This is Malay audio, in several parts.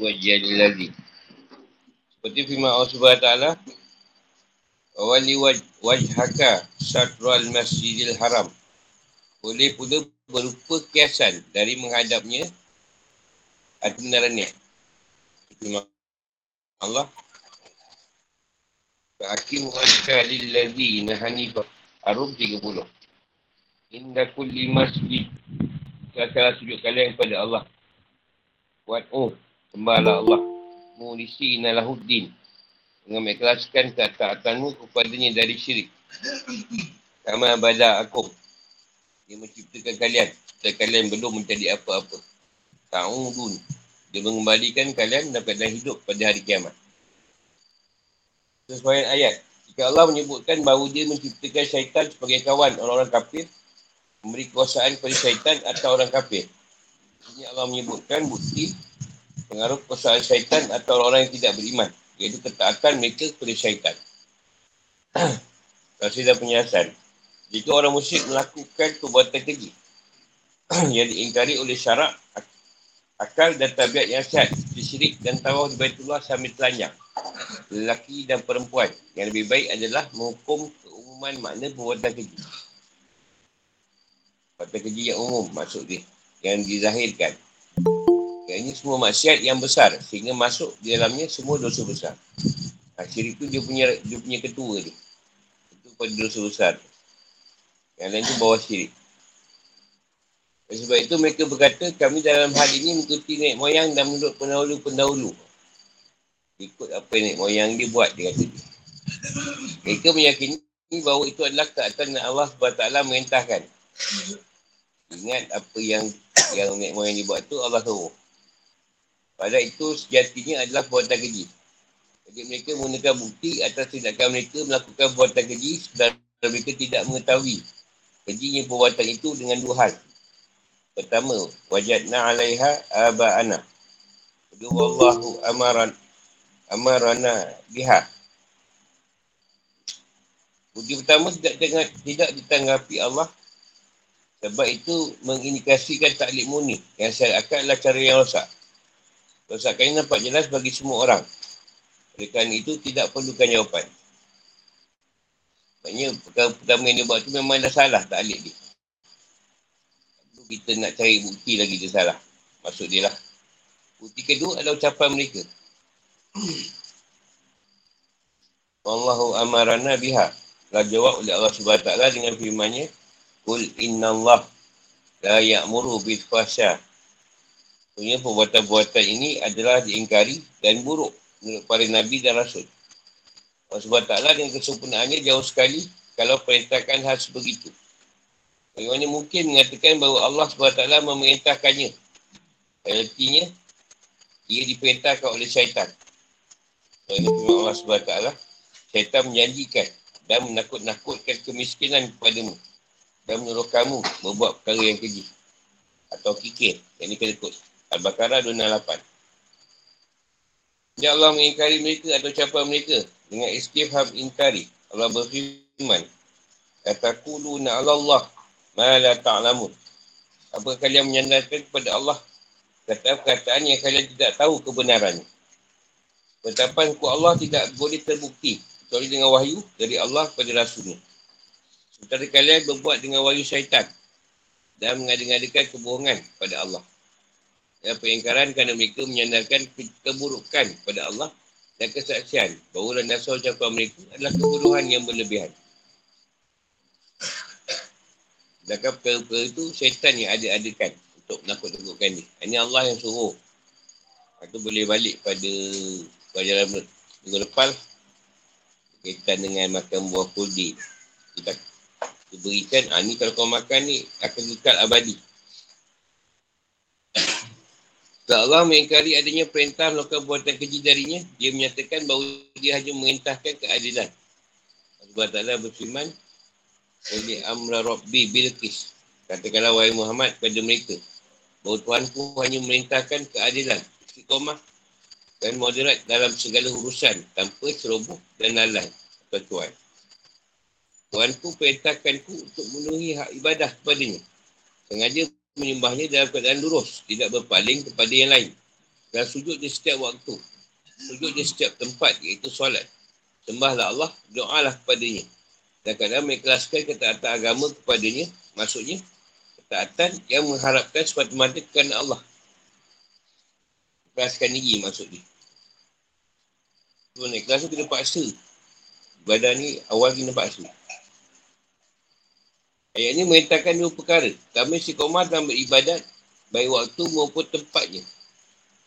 wajhal ladzi. Seperti firman Allah taala Wali wajhaka syatral masjidil haram. Boleh pula berupa kiasan dari menghadapnya atau benarannya. Firman Allah. Fa'akim wajhaka lilladzina hanifah. Arum 30. Inda kulli masjid. Katalah sujud kalian kepada Allah. Wad'u. Sembahlah Allah. Mulisi nalahuddin. Dengan mengikhlaskan ketaatanmu kepadanya dari syirik. Kama bada aku. Dia menciptakan kalian. Dan kalian belum menjadi apa-apa. Ta'udun. Dia mengembalikan kalian dalam keadaan hidup pada hari kiamat. Sesuai ayat. Jika Allah menyebutkan bahawa dia menciptakan syaitan sebagai kawan orang-orang kafir, memberi kekuasaan kepada syaitan atau orang kafir. Ini Allah menyebutkan bukti pengaruh kekuasaan syaitan atau orang-orang yang tidak beriman. Iaitu ketaatan mereka kepada syaitan. Kasih dan penyiasan. Jika orang musyrik melakukan perbuatan keji yang diingkari oleh syarak, akal dan tabiat yang sihat, disyirik dan tawaf di Baitullah sambil telanjang lelaki dan perempuan. Yang lebih baik adalah menghukum keumuman makna perbuatan keji. Perbuatan keji yang umum maksud dia. Yang dizahirkan. Yang ini semua maksiat yang besar. Sehingga masuk di dalamnya semua dosa besar. Ha, syirik tu dia punya dia punya ketua dia. Itu pada dosa besar. Yang lain tu bawah syirik. Dan sebab itu mereka berkata kami dalam hal ini mengikuti nenek moyang dan menurut pendahulu-pendahulu ikut apa yang moyang dia buat dia kata dia. Mereka meyakini bahawa itu adalah keadaan Allah SWT merintahkan. Ingat apa yang yang nenek moyang dia buat tu Allah suruh. Padahal itu sejatinya adalah buatan keji. Jadi mereka menggunakan bukti atas tindakan mereka melakukan buatan keji dan mereka tidak mengetahui kejinya perbuatan itu dengan dua hal. Pertama, wajadna alaiha aba'ana. Kedua, Allahu amaran amarana biha. Bukti pertama tidak tengah, tidak ditanggapi Allah sebab itu mengindikasikan taklik muni yang saya akan adalah cara yang rosak. Rosakan ini nampak jelas bagi semua orang. Oleh itu tidak perlukan jawapan. Maksudnya perkara pertama yang dia buat tu memang dah salah taklik dia. Kita nak cari bukti lagi dia salah. Maksud dia lah. Bukti kedua adalah ucapan mereka. Allahu amarana biha. Telah jawab oleh Allah SWT dengan firmannya. Kul inna Allah la ya'muru bil fahsya. Sebenarnya perbuatan-perbuatan ini adalah diingkari dan buruk menurut para Nabi dan Rasul. Allah SWT dengan kesempurnaannya jauh sekali kalau perintahkan hal sebegitu. Bagaimana mungkin mengatakan bahawa Allah SWT memerintahkannya. Artinya, ia diperintahkan oleh syaitan. Firman Allah SWT. Syaitan menjanjikan dan menakut-nakutkan kemiskinan kepadamu. Dan menyuruh kamu membuat perkara yang keji. Atau kikir. Yang ini kelekut. Al-Baqarah 28. Ya Allah mengingkari mereka atau ucapan mereka. Dengan istifham ingkari. Allah berfirman. Kataku na Allah. Mala ta'lamun. Apa kalian menyandarkan kepada Allah? Kata perkataan yang kalian tidak tahu kebenarannya. Penetapan ku Allah tidak boleh terbukti kecuali dengan wahyu dari Allah kepada Rasulnya. Sementara kalian berbuat dengan wahyu syaitan dan mengadakan kebohongan pada Allah. Dan pengingkaran kerana mereka menyandarkan keburukan pada Allah dan kesaksian bahawa dasar ucapan mereka adalah kebodohan yang berlebihan. Sedangkan perkara-perkara itu syaitan yang ada-adakan untuk menakut-nakutkan dia. Ini Allah yang suruh. Itu boleh balik pada pelajaran minggu lepas kaitan dengan makan buah kuldi kita diberikan ah, ni kalau kau makan ni akan kekal abadi kalau Allah mengingkari adanya perintah melakukan buatan keji darinya, dia menyatakan bahawa dia hanya merintahkan keadilan. Allah Ta'ala berfirman, Ini amra rabbi bilkis. Katakanlah wahai Muhammad kepada mereka, bahawa Tuhan pun hanya merintahkan keadilan. Istiqomah dan moderat dalam segala urusan tanpa ceroboh dan lalai tuan. Ku perintahkan ku untuk memenuhi hak ibadah kepadanya. Sengaja menyembahnya dalam keadaan lurus, tidak berpaling kepada yang lain. Dan sujud di setiap waktu. Sujud di setiap tempat iaitu solat. Sembahlah Allah, doalah kepadanya. Dan kadang mengikhlaskan ketaatan agama kepadanya. Maksudnya, ketaatan yang mengharapkan sepatu-mata kerana Allah. Ikhlaskan diri maksudnya. Sebenarnya ikhlas tu kena paksa. Badan ni awal kena paksa. Ayat ni mengatakan dua perkara. Kami si Komar dalam beribadat, baik waktu maupun tempatnya.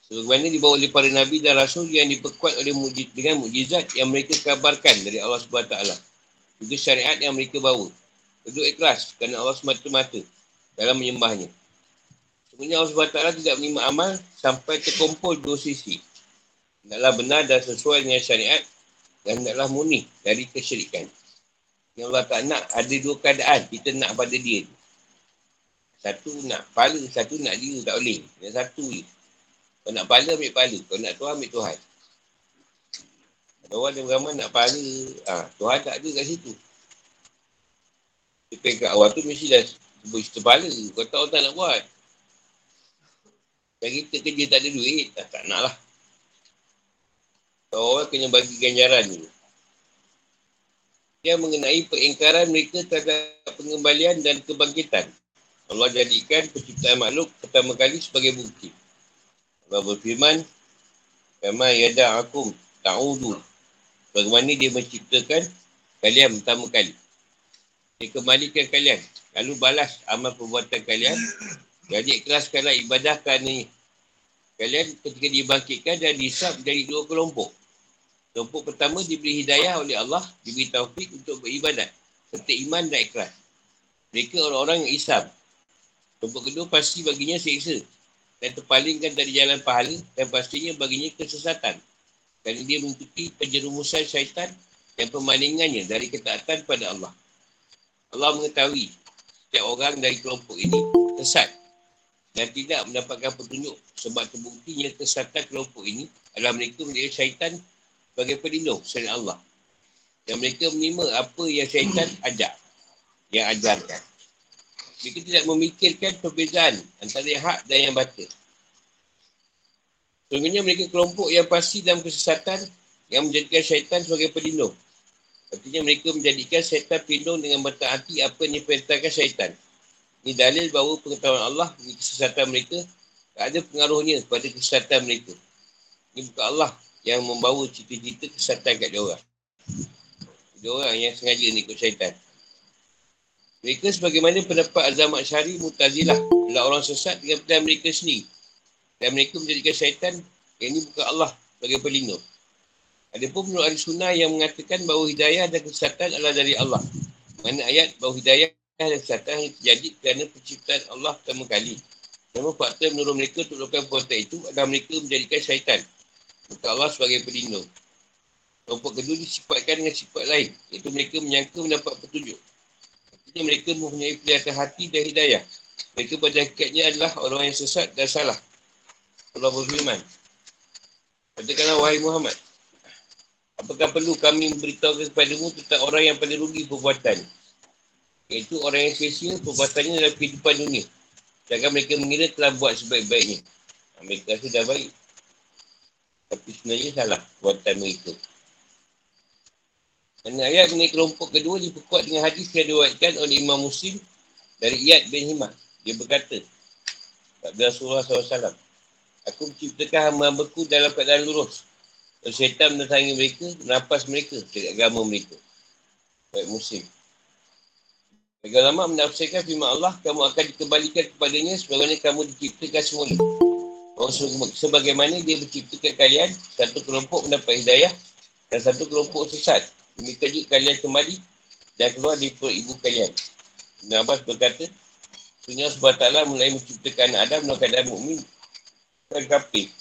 Sebagaimana dibawa oleh para Nabi dan Rasul yang diperkuat oleh mujiz, dengan mujizat yang mereka kabarkan dari Allah SWT. Juga syariat yang mereka bawa. Kedua ikhlas kerana Allah semata-mata dalam menyembahnya. Sebenarnya Allah SWT tidak menerima amal sampai terkumpul dua sisi. Tidaklah benar dan sesuai dengan syariat dan tidaklah murni dari kesyirikan. Yang Allah tak nak ada dua keadaan kita nak pada dia. Satu nak pala, satu nak dia tak boleh. Yang satu je. Kau nak pala, ambil pala. Kau nak Tuhan, ambil Tuhan. Ada orang yang beramal nak pala. Ha, Tuhan tak ada kat situ. Tapi kat awal tu mesti dah sebut cerita pala. Kau tahu tak nak buat. Dan kita kerja tak ada duit. Tak, tak nak lah. Orang kena bagi ganjaran ni. Yang mengenai pengingkaran mereka terhadap pengembalian dan kebangkitan. Allah jadikan penciptaan makhluk pertama kali sebagai bukti. Allah berfirman, Kama yada akum ta'udu. Bagaimana dia menciptakan kalian pertama kali. Dia kembalikan kalian. Lalu balas amal perbuatan kalian. Jadi ikhlaskanlah ibadah kerana kalian ketika dibangkitkan dan disab dari dua kelompok. Kelompok pertama diberi hidayah oleh Allah, diberi taufik untuk beribadat. Serta iman dan ikhlas. Mereka orang-orang yang Islam. Kelompok kedua pasti baginya seksa dan terpalingkan dari jalan pahala dan pastinya baginya kesesatan. Kerana dia mengikuti penjerumusan syaitan dan pemalingannya dari ketaatan pada Allah. Allah mengetahui setiap orang dari kelompok ini kesat dan tidak mendapatkan petunjuk sebab terbuktinya kesatan kelompok ini adalah mereka menjadi syaitan sebagai pelindung selain Allah. Dan mereka menerima apa yang syaitan ajak, yang ajarkan. Mereka tidak memikirkan perbezaan antara yang hak dan yang batil. Sebenarnya mereka kelompok yang pasti dalam kesesatan yang menjadikan syaitan sebagai pelindung. Artinya mereka menjadikan syaitan pelindung dengan hati apa yang diperintahkan syaitan. Ini dalil bahawa pengetahuan Allah di kesesatan mereka tak ada pengaruhnya kepada kesesatan mereka. Ini bukan Allah yang membawa cita-cita kesesatan kat dia orang. Dia orang yang sengaja ni ikut syaitan. Mereka sebagaimana pendapat Azamat Syari Mutazilah adalah orang sesat dengan pilihan mereka sendiri. Dan mereka menjadikan syaitan yang ini bukan Allah sebagai pelindung. Ada pun menurut ahli sunnah yang mengatakan bahawa hidayah dan kesesatan adalah dari Allah. Mana ayat bahawa hidayah dan kesesatan yang terjadi kerana penciptaan Allah pertama kali. Namun fakta menurut mereka untuk melakukan perbuatan itu adalah mereka menjadikan syaitan. Bukan Allah sebagai pelindung. Kelompok kedua disifatkan dengan sifat lain. Iaitu mereka menyangka mendapat petunjuk. Artinya mereka mempunyai pilihan hati dan hidayah. Mereka pada hakikatnya adalah orang yang sesat dan salah. Allah berfirman. Katakanlah wahai Muhammad. Apakah perlu kami memberitahu kepadamu tentang orang yang paling rugi perbuatan? Iaitu orang yang sia-sia perbuatannya dalam kehidupan dunia. Jangan mereka mengira telah buat sebaik-baiknya. Mereka rasa dah baik. Tapi sebenarnya salah buatan mereka. Dan ayat mengenai kelompok kedua diperkuat dengan hadis yang diwakilkan oleh Imam Muslim dari Iyad bin Himah. Dia berkata, Kepada Rasulullah SAW, Aku menciptakan hamba-hambaku dalam keadaan lurus. Dan syaitan mendatangi mereka, menapas mereka dari agama mereka. Baik Muslim. Bagi lama menafsirkan firman Allah, kamu akan dikembalikan kepadanya sebagaimana kamu diciptakan semula. Oh, sebagaimana dia menciptakan kalian, satu kelompok mendapat hidayah dan satu kelompok sesat. Demikian juga kalian kembali dan keluar di perut ibu kalian. Ibn Abbas berkata, Sunnah SWT mulai menciptakan Adam dalam keadaan mu'min dan kafir.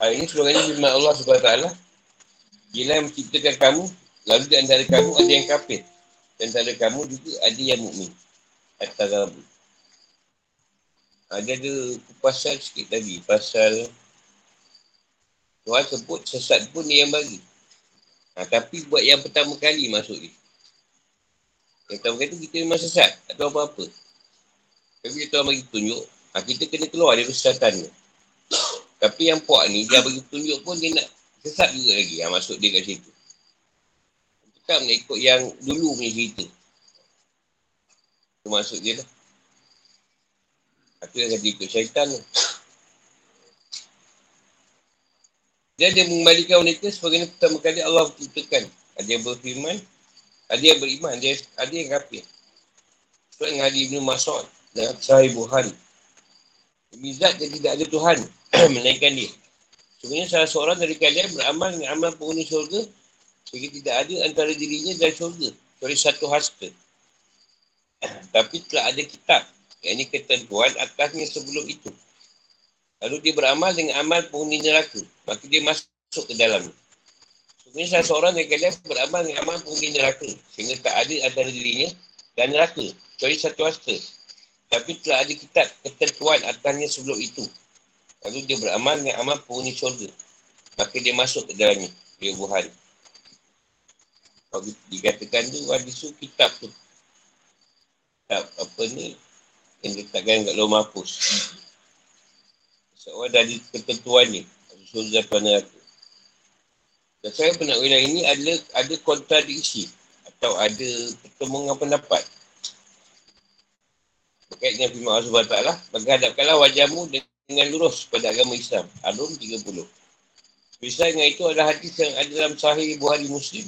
Hari ini sebenarnya firman Allah SWT, Bila yang menciptakan kamu, lalu di antara kamu ada yang kafir. Dan antara kamu juga ada yang mu'min. Antara Rabu. Ada ada pasal sikit tadi. Pasal Tuhan sebut sesat pun dia yang bagi. Ha, tapi buat yang pertama kali masuk ni. Yang pertama kali tu kita memang sesat. Tak tahu apa-apa. Tapi kita orang bagi tunjuk. Ha, kita kena keluar dari kesesatan ni. Tapi yang puak ni, dia bagi tunjuk pun dia nak sesat juga lagi. Yang masuk dia kat situ. Tetap nak ikut yang dulu punya cerita. Itu maksud dia lah. Aku yang kata ikut syaitan tu. Dia ada mengembalikan mereka sebagai pertama kali Allah menciptakan. Ada yang berfirman, ada yang beriman, ada, ada yang kafir. Sebab yang hadis Ibn Mas'ud dan Sahih Buhari. Mizat dia tidak ada Tuhan melainkan dia. Sebenarnya salah seorang dari kalian beramal dengan amal penghuni syurga sehingga tidak ada antara dirinya dan syurga. Kecuali satu hasta. Tapi telah ada kitab. Yang ini ketentuan atasnya sebelum itu. Lalu dia beramal dengan amal penghuni neraka. Maka dia masuk ke dalam. Sebenarnya salah seorang yang kalian beramal dengan amal penghuni neraka. Sehingga tak ada antara dirinya dan neraka. Kecuali satu hasta. Tapi telah ada kitab ketentuan atasnya sebelum itu. Lalu dia beramal dengan amal penghuni syurga. Maka dia masuk ke dalamnya. Dia buhan. Kalau dikatakan tu, ada su kitab tu. Kitab apa ni, yang diletakkan kat luar mampus. Seorang ada ketentuan ni. Surga tuan neraka. Dan saya pernah wilayah ini ada ada kontradiksi atau ada pertemuan pendapat. Berkait dengan firman Allah SWT, menghadapkanlah wajahmu dengan lurus pada agama Islam. Arum 30. Bisa dengan itu adalah hadis yang ada dalam sahih Buhari Muslim.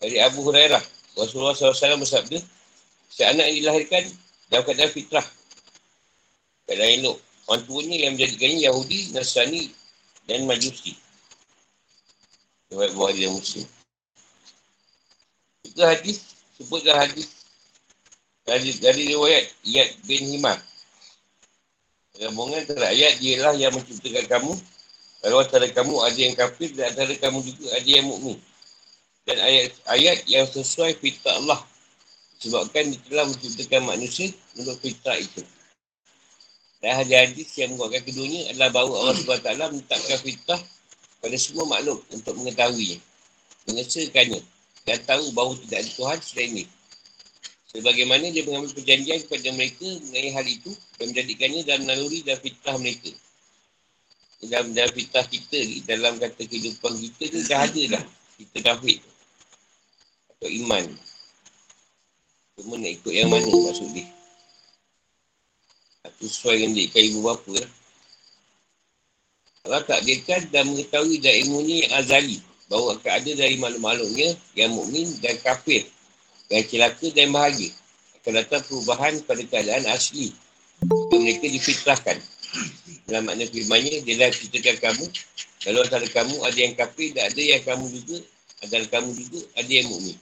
Dari Abu Hurairah. Rasulullah SAW bersabda, si anak yang dilahirkan dalam keadaan fitrah. Keadaan elok. Orang tuanya yang menjadikannya Yahudi, Nasrani dan Majusi. Sebab Buhari dan Muslim. Itu hadis, sebutlah hadis dari, dari riwayat Iyad bin Himar. Gabungan antara ayat dia lah yang menciptakan kamu. Kalau antara kamu ada yang kafir dan antara kamu juga ada yang mukmin. Dan ayat-ayat yang sesuai fitrah Allah. Sebabkan dia telah menciptakan manusia untuk fitrah itu. Dan hadis-hadis yang menguatkan keduanya adalah bahawa Allah SWT menetapkan fitrah pada semua makhluk untuk mengetahuinya. Mengesahkannya. Dan tahu bahawa tidak ada Tuhan selain ini. Sebagaimana dia mengambil perjanjian kepada mereka mengenai hal itu dan menjadikannya dalam naluri dan fitrah mereka. Dalam, dalam fitrah kita dalam kata kehidupan kita ni dah ada dah. Kita tauhid atau iman. Cuma nak ikut yang mana maksud dia. Aku sesuai dengan dia ibu bapa lah. Allah tak dan mengetahui dan ilmunya yang azali. Bahawa akan ada dari makhluk-makhluknya yang mukmin dan kafir. Yang celaka dan bahagia. Akan datang perubahan pada keadaan asli. Jika mereka difitrahkan. Dalam makna firmannya, dia dah ceritakan kamu. Kalau antara kamu ada yang kafir dan ada yang kamu juga. Antara kamu juga ada yang mukmin.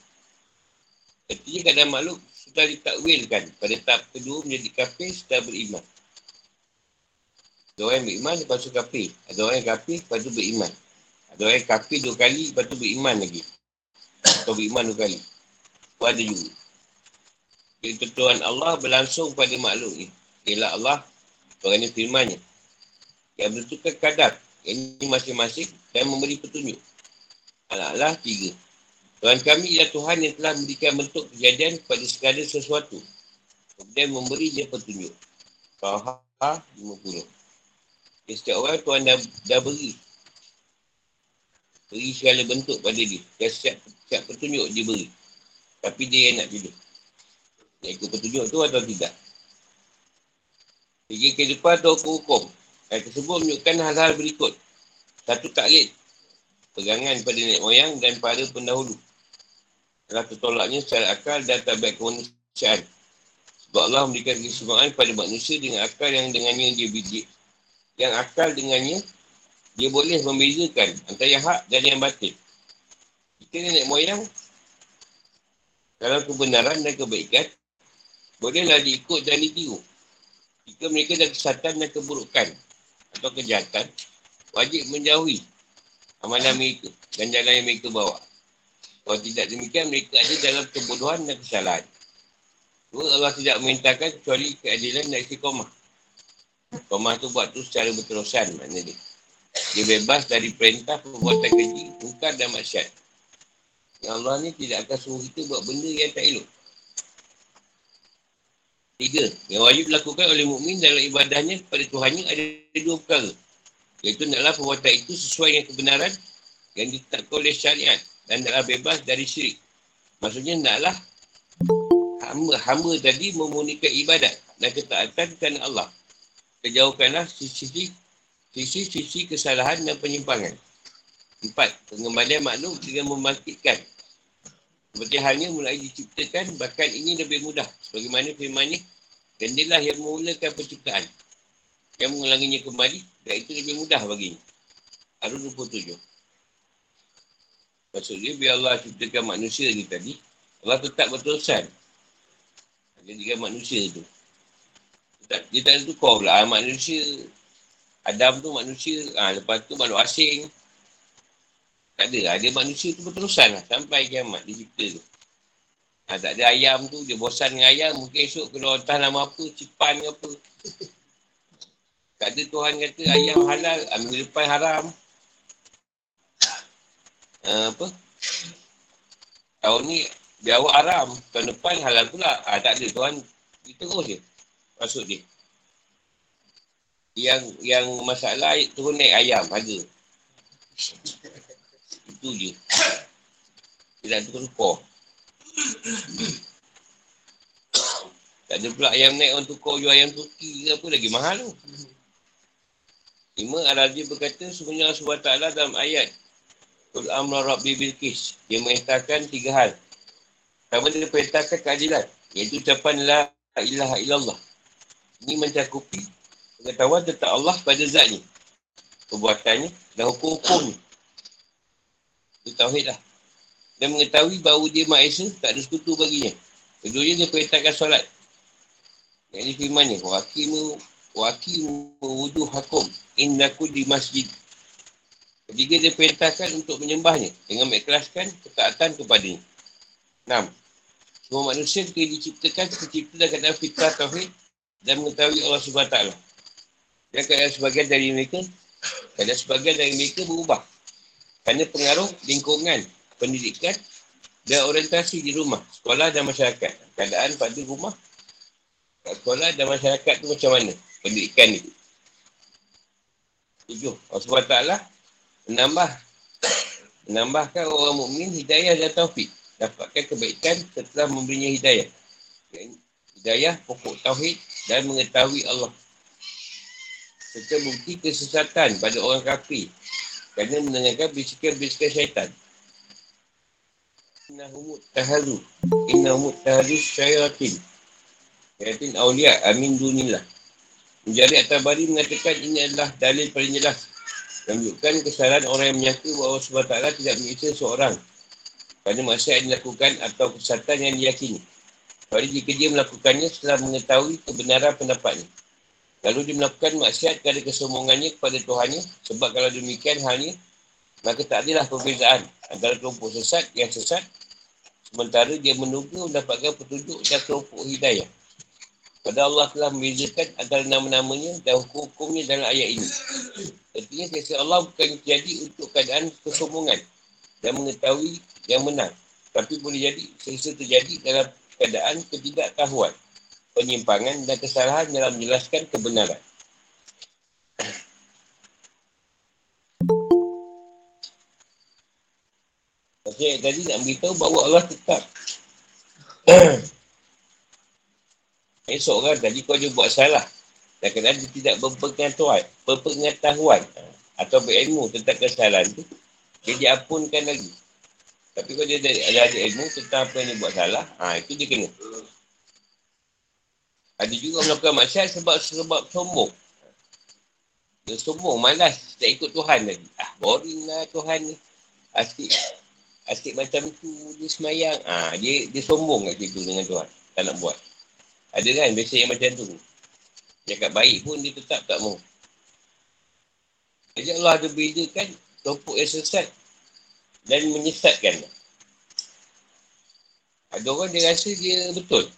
Artinya keadaan makhluk sudah ditakwilkan pada tahap kedua menjadi kafir setelah beriman. Ada orang yang beriman, lepas tu kafir. Ada orang yang kafir, lepas tu beriman. Ada orang yang kafir dua kali, lepas tu beriman lagi. Atau beriman dua kali. Itu ada juga. Ketentuan Allah berlangsung pada makhluk ni. Ialah Allah, ini firmannya. Yang menentukan kadar. Ini masing-masing dan memberi petunjuk. Alah-alah tiga. Tuhan kami ialah Tuhan yang telah memberikan bentuk kejadian kepada segala sesuatu. Kemudian memberi dia petunjuk. Taha 50. Jadi, setiap orang Tuhan dah, dah beri. Beri segala bentuk pada dia. Dan setiap, setiap petunjuk dia beri. Tapi dia yang nak pilih. Nak ikut petunjuk tu atau tidak. Jadi kehidupan atau hukum. Yang tersebut menunjukkan hal-hal berikut. Satu taklid. Pegangan pada nenek moyang dan pada pendahulu telah tertolaknya secara akal dan tak baik kemanusiaan. Sebab Allah memberikan kesemuaan kepada manusia dengan akal yang dengannya dia bidik. Yang akal dengannya, dia boleh membezakan antara yang hak dan yang batin. Kita nenek moyang, kalau kebenaran dan kebaikan, bolehlah diikut dan ditiru. Jika mereka ada kesatan dan keburukan atau kejahatan, wajib menjauhi amalan mereka dan jalan yang mereka bawa. Kalau tidak demikian, mereka ada dalam kebodohan dan kesalahan. Dua, Allah tidak memintakan kecuali keadilan dan istiqomah. Istiqomah tu buat tu secara berterusan makna dia. Dia bebas dari perintah perbuatan keji, bukan dan maksiat. Yang Allah ni tidak akan suruh kita buat benda yang tak elok. Tiga, yang wajib dilakukan oleh mukmin dalam ibadahnya kepada Tuhannya ada dua perkara. Iaitu naklah perbuatan itu sesuai dengan kebenaran yang ditetapkan oleh syariat dan naklah bebas dari syirik. Maksudnya naklah hamba-hamba tadi memunikan ibadat dan ketaatan kerana Allah. Kejauhkanlah sisi-sisi kesalahan dan penyimpangan. Empat, pengembalian makhluk dengan membangkitkan. Seperti halnya mulai diciptakan, bahkan ini lebih mudah. Bagaimana firman ini? Dan dia lah yang memulakan penciptaan. Yang mengulanginya kembali, dan itu lebih mudah baginya. Arun 27. Maksudnya, biar Allah ciptakan manusia ni tadi, Allah tetap berterusan. Jadikan manusia tu. Tak, dia tak ada tukar pula. Ah, manusia, Adam tu manusia, ha, lepas tu makhluk asing. Tak ada. Ada manusia tu berterusan lah. Sampai kiamat dia cipta tu. Ha, tak ada ayam tu. Dia bosan dengan ayam. Mungkin esok kena entah nama apa. Cipan ke apa. tak ada Tuhan kata ayam halal. Ha, minggu depan haram. Ha, apa? Tahun ni biar awak haram. Tahun depan halal pula. Ha, tak ada Tuhan. Dia terus je. Maksud dia. Yang yang masalah turun naik ayam harga. Itu je. Dia nak tukar-tukar. tak ada pula ayam naik orang tukar jual ayam Turki ke apa lagi mahal tu. Lima Al-Azim berkata sebenarnya Allah SWT dalam ayat Kul amra rabbi bilkis. Dia mengisahkan tiga hal. Pertama dia perintahkan keadilan. Iaitu ucapan la ilaha illallah. Ini mencakupi pengetahuan tentang Allah pada zat ni. Perbuatannya dan hukum-hukum. Itu tauhid lah. Dan mengetahui bahawa dia Mak Esa tak ada sekutu baginya. Keduanya dia perintahkan solat. Yang ini firmannya. Wakimu wakimu wujuh hakum indaku di masjid. Ketiga dia perintahkan untuk menyembahnya dengan mengikhlaskan ketaatan kepadanya. Enam. Semua manusia ketika diciptakan, tercipta dalam keadaan fitrah tauhid dan mengetahui Allah SWT. Dan keadaan sebagian dari mereka, keadaan sebagian dari mereka berubah kerana pengaruh lingkungan, pendidikan dan orientasi di rumah, sekolah dan masyarakat. Keadaan pada rumah, sekolah dan masyarakat tu macam mana? Pendidikan itu. Tujuh. Allah Ta'ala menambah menambahkan orang mukmin hidayah dan taufik. Dapatkan kebaikan setelah memberinya hidayah. Hidayah, pokok tauhid dan mengetahui Allah. Serta bukti kesesatan pada orang kafir kerana mendengarkan bisikan-bisikan syaitan. Inna humut tahazu. Inna humut tahazu syaitin. Syaitin awliya amin dunillah. Menjadi At-Tabari mengatakan ini adalah dalil paling jelas. Menunjukkan kesalahan orang yang menyangka bahawa SWT tidak menyiksa seorang. Kerana masyarakat yang dilakukan atau kesatuan yang diyakini. Kecuali jika dia melakukannya setelah mengetahui kebenaran pendapatnya. Lalu dia melakukan maksiat kerana kesombongannya kepada Tuhannya. Sebab kalau demikian halnya, maka tak adalah perbezaan antara kelompok sesat yang sesat. Sementara dia menunggu mendapatkan petunjuk dan kelompok hidayah. Pada Allah telah membezakan antara nama-namanya dan hukum-hukumnya dalam ayat ini. Artinya, kisah Allah bukan jadi untuk keadaan kesombongan dan mengetahui yang benar. Tapi boleh jadi, sesuatu terjadi dalam keadaan ketidaktahuan penyimpangan dan kesalahan dalam menjelaskan kebenaran. Maksudnya tadi nak beritahu bahawa Allah tetap. Esok kan tadi kau je buat salah. Dan kerana dia tidak berpengetahuan, berpengetahuan atau berilmu tentang kesalahan tu, dia diampunkan lagi. Tapi kalau dia ada, ada ilmu tentang apa yang dia buat salah, ha, itu dia kena. Ada juga melakukan maksiat sebab sebab sombong. Dia sombong, malas. Tak ikut Tuhan lagi. Ah, boring lah Tuhan ni. Asyik, asyik macam tu, dia semayang. Ah, dia dia sombong kat situ dengan Tuhan. Tak nak buat. Ada kan biasa yang macam tu. Cakap baik pun dia tetap tak mau. Jadi Allah ada bedakan kelompok yang sesat dan menyesatkan. Ada orang dia rasa dia betul.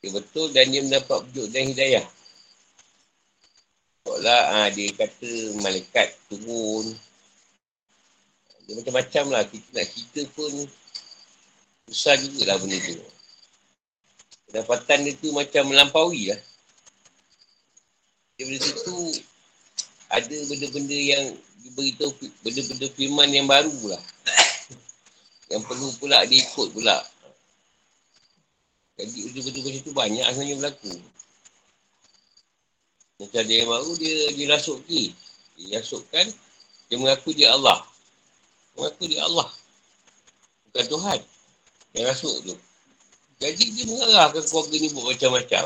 Dia betul dan dia mendapat petunjuk dan hidayah. Seolah ha, dia kata malaikat turun. Dia macam-macam lah. Kita nak cerita pun susah juga lah benda tu. Pendapatan dia tu macam melampaui lah. Daripada situ ada benda-benda yang diberitahu benda-benda firman yang baru pula. yang perlu pula diikut pula. Jadi benda-benda macam tu banyak sebenarnya berlaku. Macam ada yang baru dia dirasuki. Dia rasukkan dia mengaku dia Allah. Mengaku dia Allah. Bukan Tuhan. Yang rasuk tu. Jadi dia mengarahkan keluarga ni buat macam-macam.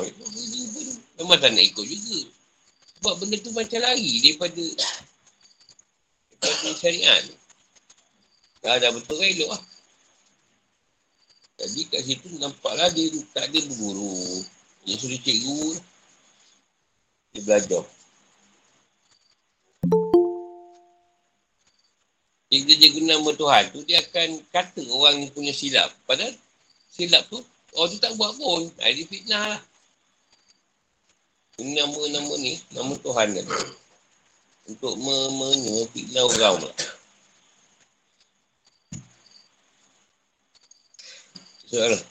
Memang tak nak ikut juga. Sebab benda tu macam lari daripada daripada syariat. Dah, dah betul kan elok lah. Jadi kat situ nampaklah dia tak ada berguru. Dia suruh cikgu Dia belajar. Jika dia guna nama Tuhan tu, dia akan kata orang punya silap. Padahal silap tu, orang tu tak buat pun. Dia fitnah lah. Ini nama-nama ni, nama Tuhan kan. Untuk memenya fitnah orang pula. Soalan.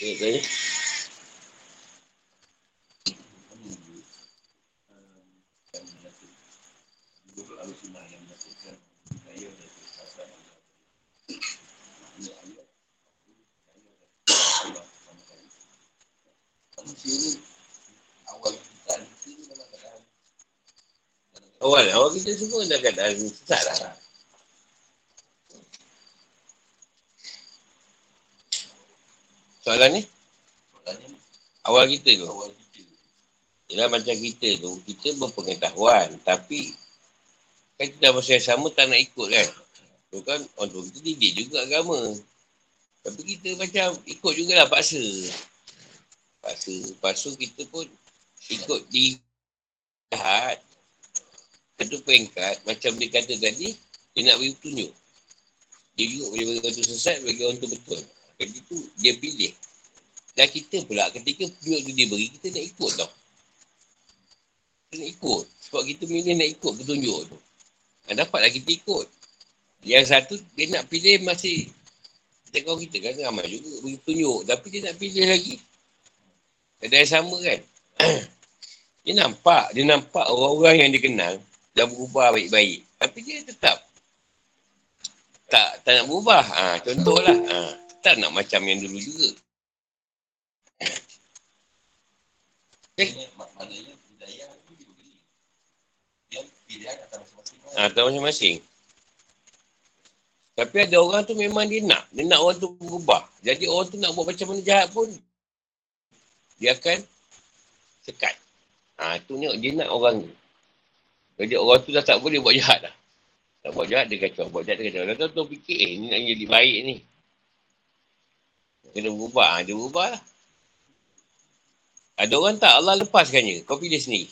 Okay. Awal, awal kita semua dah kata sesat lah. Soalan ni? Awal kita tu. Awal kita. Yalah macam kita tu, kita berpengetahuan. Tapi, kan kita dah masa yang sama tak nak ikut kan. Tu kan, orang tu kita didik juga agama. Tapi kita macam ikut jugalah paksa. Paksa. Paksa kita pun ikut di jahat. Satu peringkat, macam dia kata tadi, dia nak beri petunjuk. Dia juga boleh bagi orang tu sesat, bagi orang tu betul. Jadi tu dia pilih. Dan kita pula ketika petunjuk tu dia beri, kita nak ikut tau. Kita nak ikut. Sebab kita pilih nak ikut petunjuk tu. Dan dapatlah kita ikut. Yang satu, dia nak pilih masih kau kita kan ramai juga beri petunjuk. Tapi dia nak pilih lagi. Ada yang sama kan. dia nampak, dia nampak orang-orang yang dia kenal dah berubah baik-baik. Tapi dia tetap tak tak nak berubah. Ha, contohlah. Ha tak nak macam yang dulu juga. Ha, tak masing-masing. Tapi ada orang tu memang dia nak. Dia nak orang tu berubah. Jadi orang tu nak buat macam mana jahat pun. Dia akan sekat. Ha, tu ni dia nak orang ni. Jadi orang tu dah tak boleh buat jahat dah. Tak buat jahat dia kacau. Buat jahat dia kacau. Tahu tu fikir eh ni nak jadi baik ni. Kena berubah. Ha, dia berubah lah. Ada orang tak Allah lepaskannya. Kau pilih sendiri.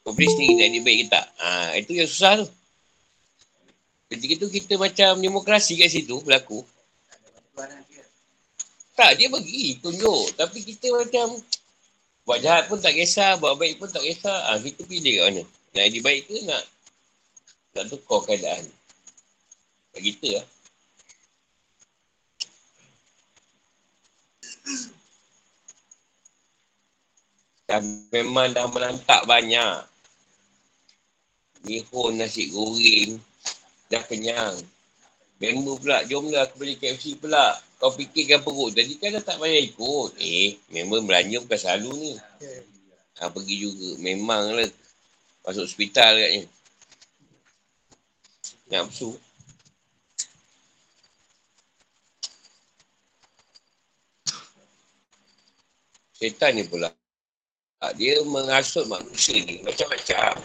Kau pilih sendiri nak dia baik ke tak. Ha, itu yang susah tu. Ketika tu kita macam demokrasi kat situ berlaku. Tak, dia bagi tunjuk. Tapi kita macam buat jahat pun tak kisah, buat baik pun tak kisah. Ha, kita pilih kat mana. Nak jadi baik ke nak nak tukar keadaan. Tak kita lah. Dah memang dah melantak banyak. Mihun nasi goreng. Dah kenyang. Member pula, jomlah aku beli KFC pula. Kau fikirkan perut. Jadi kan dah tak payah ikut. Eh, member belanja bukan selalu ni. Ha, pergi juga. Memang lah. Masuk hospital katnya. Nafsu. Setan ni pula. Dia mengasut manusia ni macam-macam.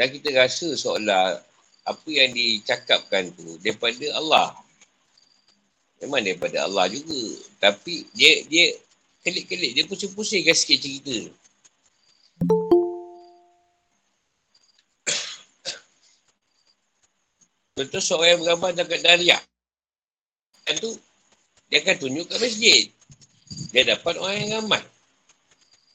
Dan kita rasa seolah apa yang dicakapkan tu daripada Allah. Memang daripada Allah juga. Tapi dia dia kelik-kelik. Dia pusing-pusingkan sikit cerita. Contoh seorang yang bergambar dekat Dariah. Dan tu, dia akan tunjuk kat masjid. Dia dapat orang yang ramai.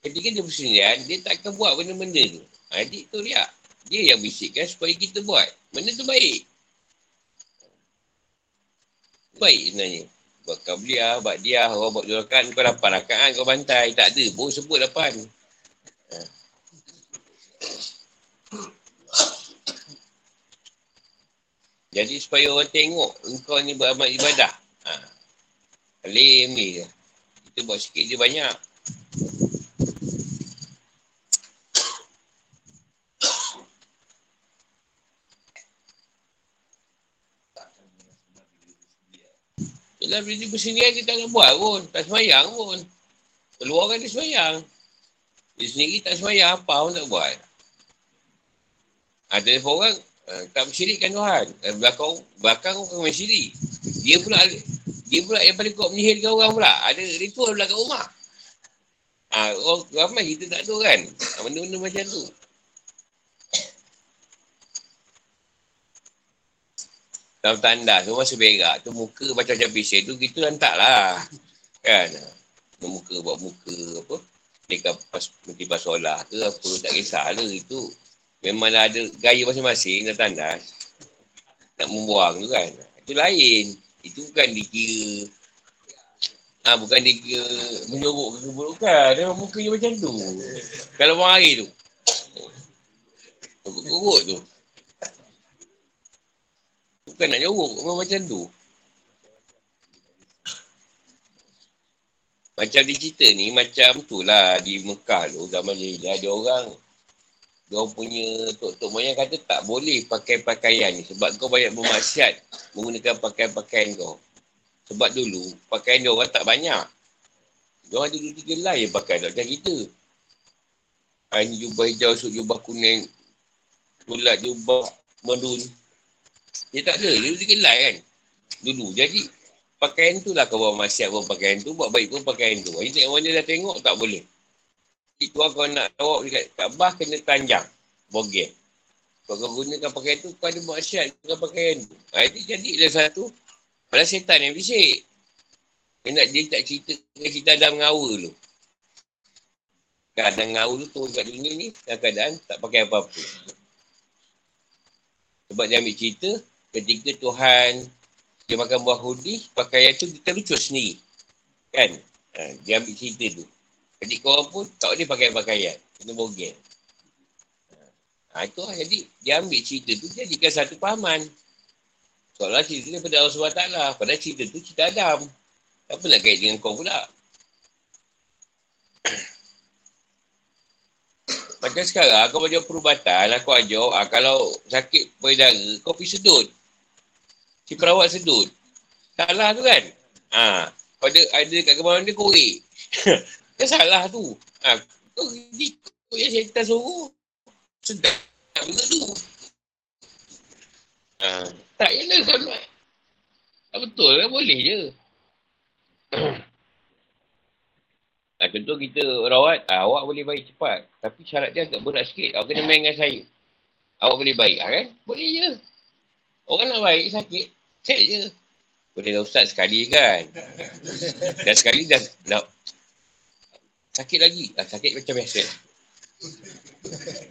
Ketika dia bersendirian, dia tak akan buat benda-benda tu. Jadi tu riak. Dia yang bisikkan supaya kita buat. Benda tu baik. Baik sebenarnya. Buat kabliah, buat dia, orang buat jurakan, kau lapan rakaat, kau bantai. Tak ada, pun sebut lapan. Ha. Jadi supaya orang tengok engkau ni beramal ibadah. Ha. Alim ni. Kita buat sikit je banyak. Yelah bila dia bersendirian dia tak nak buat pun. Tak semayang pun. Keluar kan dia semayang. Dia sendiri tak semayang apa pun tak buat. Ada ha, orang uh, tak bersyirikkan Tuhan. Uh, belakang, belakang orang main syirik. Dia pula dia pula yang paling kuat menyihirkan orang pula. Ada ritual belakang rumah. Ah, ha, orang ramai kita tak tahu kan. Ha, benda-benda macam tu. Dalam tanda semua seberak tu muka macam macam pisau tu kita hantar lah. Kan? Muka buat muka apa. Mereka pas nanti pas solah ke apa tak kisah lah itu. Memang ada gaya masing-masing dan tandas. Nak membuang tu kan. Itu lain. Itu bukan dikira. Ha, bukan dikira menyuruh ke keburukan. Dia mukanya macam tu. Kalau orang hari tu. Kuruk tu. Bukan nak nyuruk. Memang macam tu. Macam di cerita ni, macam tu lah di Mekah tu, zaman ni, ada orang dia punya tok-tok moyang kata tak boleh pakai pakaian ni sebab kau banyak bermaksiat menggunakan pakaian-pakaian kau. Sebab dulu pakaian dia orang tak banyak. Dia orang dulu tiga lai yang pakai tak macam kita. Ini jubah hijau, so jubah kuning, bulat jubah merun. Dia tak ada, dia tiga lai kan. Dulu. Jadi pakaian tu lah kau buat maksiat pun pakaian tu, buat baik pun pakaian tu. Ini tengok mana dah tengok tak boleh. Itu kau nak tawak dekat Kaabah kena tanjang. Bogel. Kau kau gunakan pakaian tu, kau ada maksiat dengan pakaian tu. Ha, itu jadilah satu. Padahal setan yang bisik. Dia nak dia tak cerita dengan cerita Adam ngawa tu. Adam ngawa tu turun kat dunia ni, dalam keadaan tak pakai apa-apa. Sebab dia ambil cerita, ketika Tuhan dia makan buah hudi, pakaian tu kita lucu sendiri. Kan? Ha, dia ambil cerita tu. Jadi kau pun tak boleh pakai pakaian. Kena bogel. Ha, itu lah. Jadi dia ambil cerita tu jadikan satu pahaman. Soalnya cerita ni daripada Allah SWT. Padahal cerita tu cerita Adam. Apa nak kait dengan kau pula? Macam sekarang, kau baca perubatan, aku ajar, ah, kalau sakit payudara, kau pergi sedut. Si perawat sedut. Salah tu kan? Ha. Kau ada, kat kemarin dia korek. Dia salah tu. Ha, kau ikut yang syaitan suruh. Sedap benda tu. Ha, tak, yalah kau nak. Tak betul kan, boleh je. Ha, contoh kita rawat, ha, awak boleh baik cepat. Tapi syarat dia agak berat sikit. Awak kena main dengan saya. Awak boleh baik, ha, kan? Boleh je. Orang nak baik sakit, set je. Boleh dah ustaz sekali kan? Dan sekali dah, dah Sakit lagi. Ah, sakit macam biasa.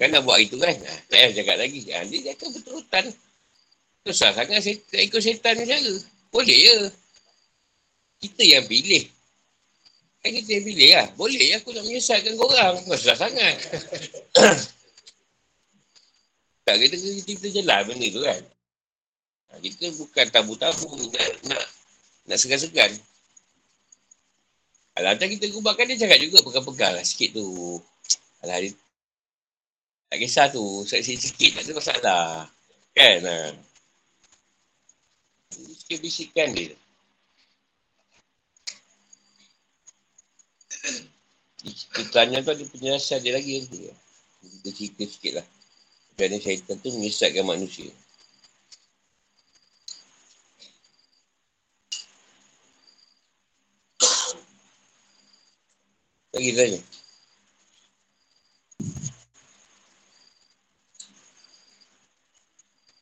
Kan nak buat itu kan? Tak payah cakap lagi. Ah, dia cakap betul-betul. Susah sangat tak ikut setan cara. Boleh je. Kita yang pilih. Kan kita pilih lah. Boleh aku nak menyesatkan korang. Susah sangat. tak kita, kita jelas benda tu kan. Ah, kita bukan tabu-tabu nak, nak, nak segan-segan. Alah, macam kita kubakkan dia cakap juga pegang-pegang lah sikit tu. Alah, dia tak kisah tu. Sikit-sikit tak ada masalah. Kan? Ha. Sikit bisikan dia. Tanya tu ada penjelasan dia lagi. Kita cerita sikit lah. Kerana syaitan tu menyesatkan manusia. Lagi tanya.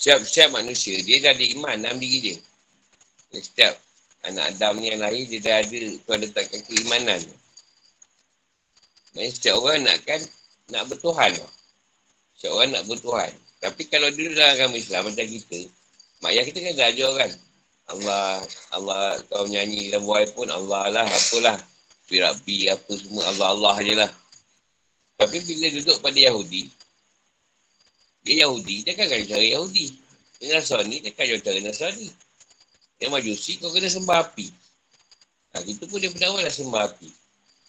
Setiap manusia, dia dah ada iman dalam diri dia. Setiap Anak Adam ni yang lahir, dia dah ada Tuhan letakkan keimanan. Maksudnya setiap orang nak kan nak bertuhan. Setiap orang nak bertuhan. Tapi kalau dulu dalam agama Islam macam kita, mak ayah kita kan dah ajar kan. Allah, Allah kau nyanyi dalam buai pun Allah lah, apalah. Firabi apa semua Allah Allah je lah. Tapi bila duduk pada Yahudi, dia Yahudi, dia kan kan cara Yahudi. Dia Nasrani, dia kan cara Nasrani. Yang majusi, kau kena sembah api. Ha, itu pun dia penawar lah sembah api.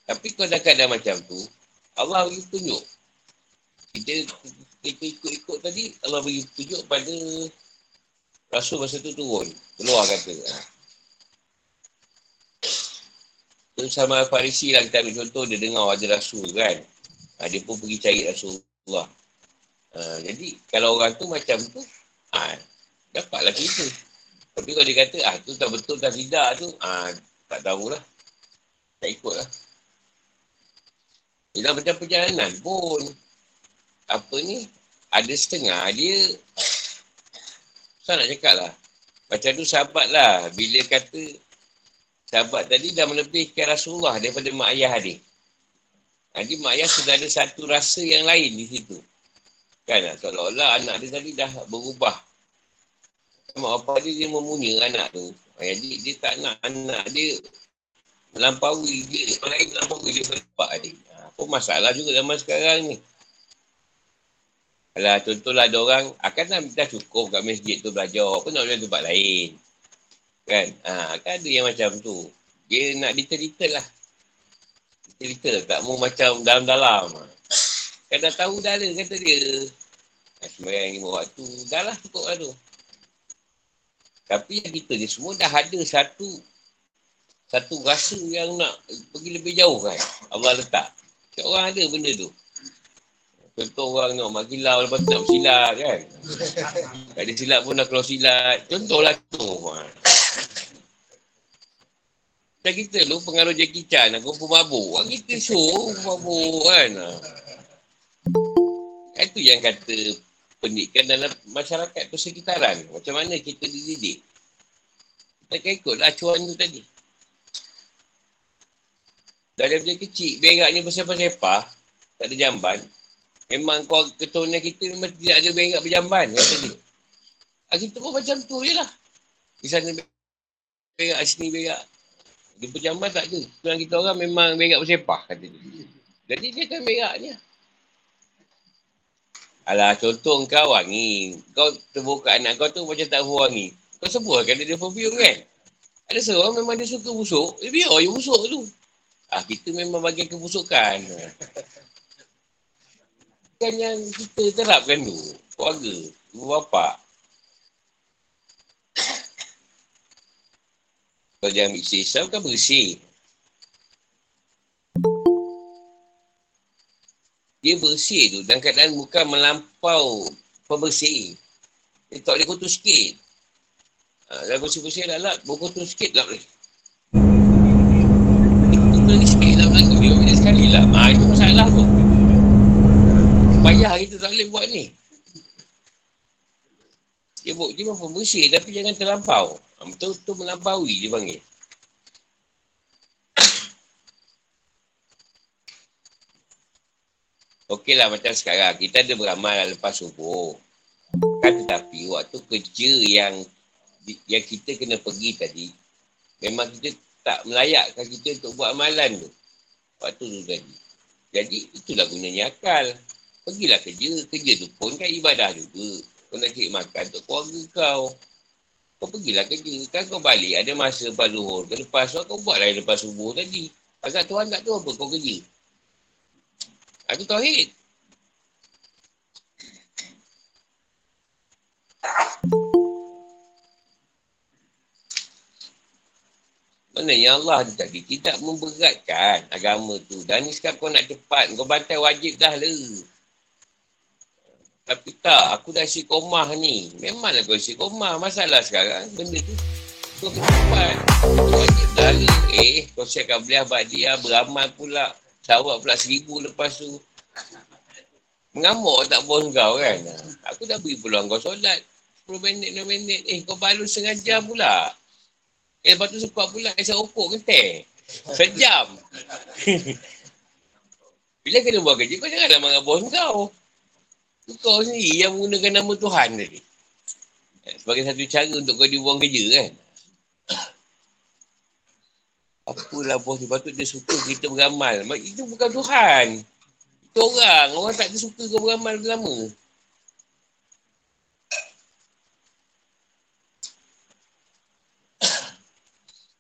Tapi kau dah keadaan macam tu, Allah bagi tunjuk. Kita, kita ikut-ikut tadi, Allah bagi tunjuk pada Rasul masa tu turun. Keluar kata. Ha. Tu sama Farisi lah kita ambil contoh, dia dengar ada Rasul kan. Ha, dia pun pergi cari Rasulullah. Ha, jadi, kalau orang tu macam tu, ha, dapatlah cerita. Tapi kalau dia kata, ah tu tak betul tak tidak tu, ah tak tahulah. Tak ikut lah. Dalam macam perjalanan pun, apa ni, ada setengah dia, saya nak cakap lah. Macam tu sahabat lah, bila kata, sahabat tadi dah melebihkan Rasulullah daripada mak ayah dia. Jadi mak ayah sudah ada satu rasa yang lain di situ. Kan, seolah-olah anak dia tadi dah berubah mak bapak dia, dia memunya anak tu. Jadi dia tak nak anak dia melampaui dia. Orang lain melampaui dia bapak dia. Apa masalah juga zaman sekarang ni. Kalau contohlah ada orang, akan dah, dah cukup kat masjid tu belajar. Apa nak belajar tempat lain? Kan? Ha, kan ada yang macam tu. Dia nak detail-detail lah. Detail-detail. Tak mau macam dalam-dalam. Kan dah tahu dah ada kata dia. Sembayang lima waktu. Dah lah cukup lah tu. Tapi yang kita ni semua dah ada satu satu rasa yang nak pergi lebih jauh kan. Allah letak. Setiap orang ada benda tu. Contoh orang nak mak kilau lepas tu nak bersilat kan. Tak ada silat pun nak keluar silat. Contohlah tu. Macam kita lu pengaruh Jackie Chan nak kumpul mabuk. Orang kita show mabuk kan. Itu yang kata pendidikan dalam masyarakat persekitaran. Macam mana kita dididik. Kita ikutlah acuan tu tadi. Dari dia kecil, beraknya bersepah-sepah, tak ada jamban. Memang kau keturunan kita memang tidak ada berak berjamban. Kata dia. Ha, kita pun macam tu je lah. Di sana berak, sini berak. Di berjamban tak ada. Tuan kita orang memang berak bersepah. Kata dia. Jadi dia kan beraknya. Alah, contoh kau wangi. Kau terbuka anak kau tu macam tak wangi. Kau sebut kan dia perfume kan? Ada seorang memang dia suka busuk. Eh, biar dia busuk tu. Ah, kita memang bagi kebusukan. Kan yang kita terapkan tu. Keluarga. Ibu bapa. Kalau dia ambil Islam kan bersih. dia bersih tu dan keadaan bukan melampau pembersih. Dia tak boleh kotor sikit. Ha, dah bersih-bersih dah lah, berkotor sikit tak boleh. Kotor ni sikit lah lagi, dia boleh sekali lah. Ha, itu masalah tu. Payah kita tak boleh buat ni. Dia buat dia memang bersih tapi jangan terlampau. Ha, betul-betul melampaui dia panggil. Okey lah macam sekarang. Kita ada beramal lepas subuh. Kan tetapi waktu kerja yang yang kita kena pergi tadi, memang kita tak melayakkan kita untuk buat amalan tu. Waktu tu tadi. Jadi itulah gunanya akal. Pergilah kerja. Kerja tu pun kan ibadah juga. Kau nak cari makan untuk keluarga kau. Kau pergilah kerja. Kan kau balik ada masa lepas zuhur. Lepas tu kau buatlah lepas subuh tadi. Agak Tuhan tak tahu apa kau kerja. Itu tauhid. Mana yang Allah tadi tidak memberatkan agama tu. Dan ni sekarang kau nak cepat, kau bantai wajib dah le. Tapi tak, aku dah komah ni. Memanglah kau komah. Masalah sekarang, benda tu kau cepat. Wajib dah le. Eh, kau siapkan beliau dia beramal pula. Sawak pula seribu lepas tu. Mengamuk tak bos kau kan? Aku dah beri peluang kau solat. 10 minit, 6 minit. Eh, kau balu setengah jam pula. Eh, lepas tu suka pula kisah opok ke teh. Sejam. Bila kena buat kerja, kau janganlah marah bos kau. Kau sendiri yang menggunakan nama Tuhan tadi. Sebagai satu cara untuk kau dibuang kerja kan. Apalah bos ni, patut dia suka kita beramal. Itu bukan Tuhan. Itu orang. Orang tak suka kau beramal lama.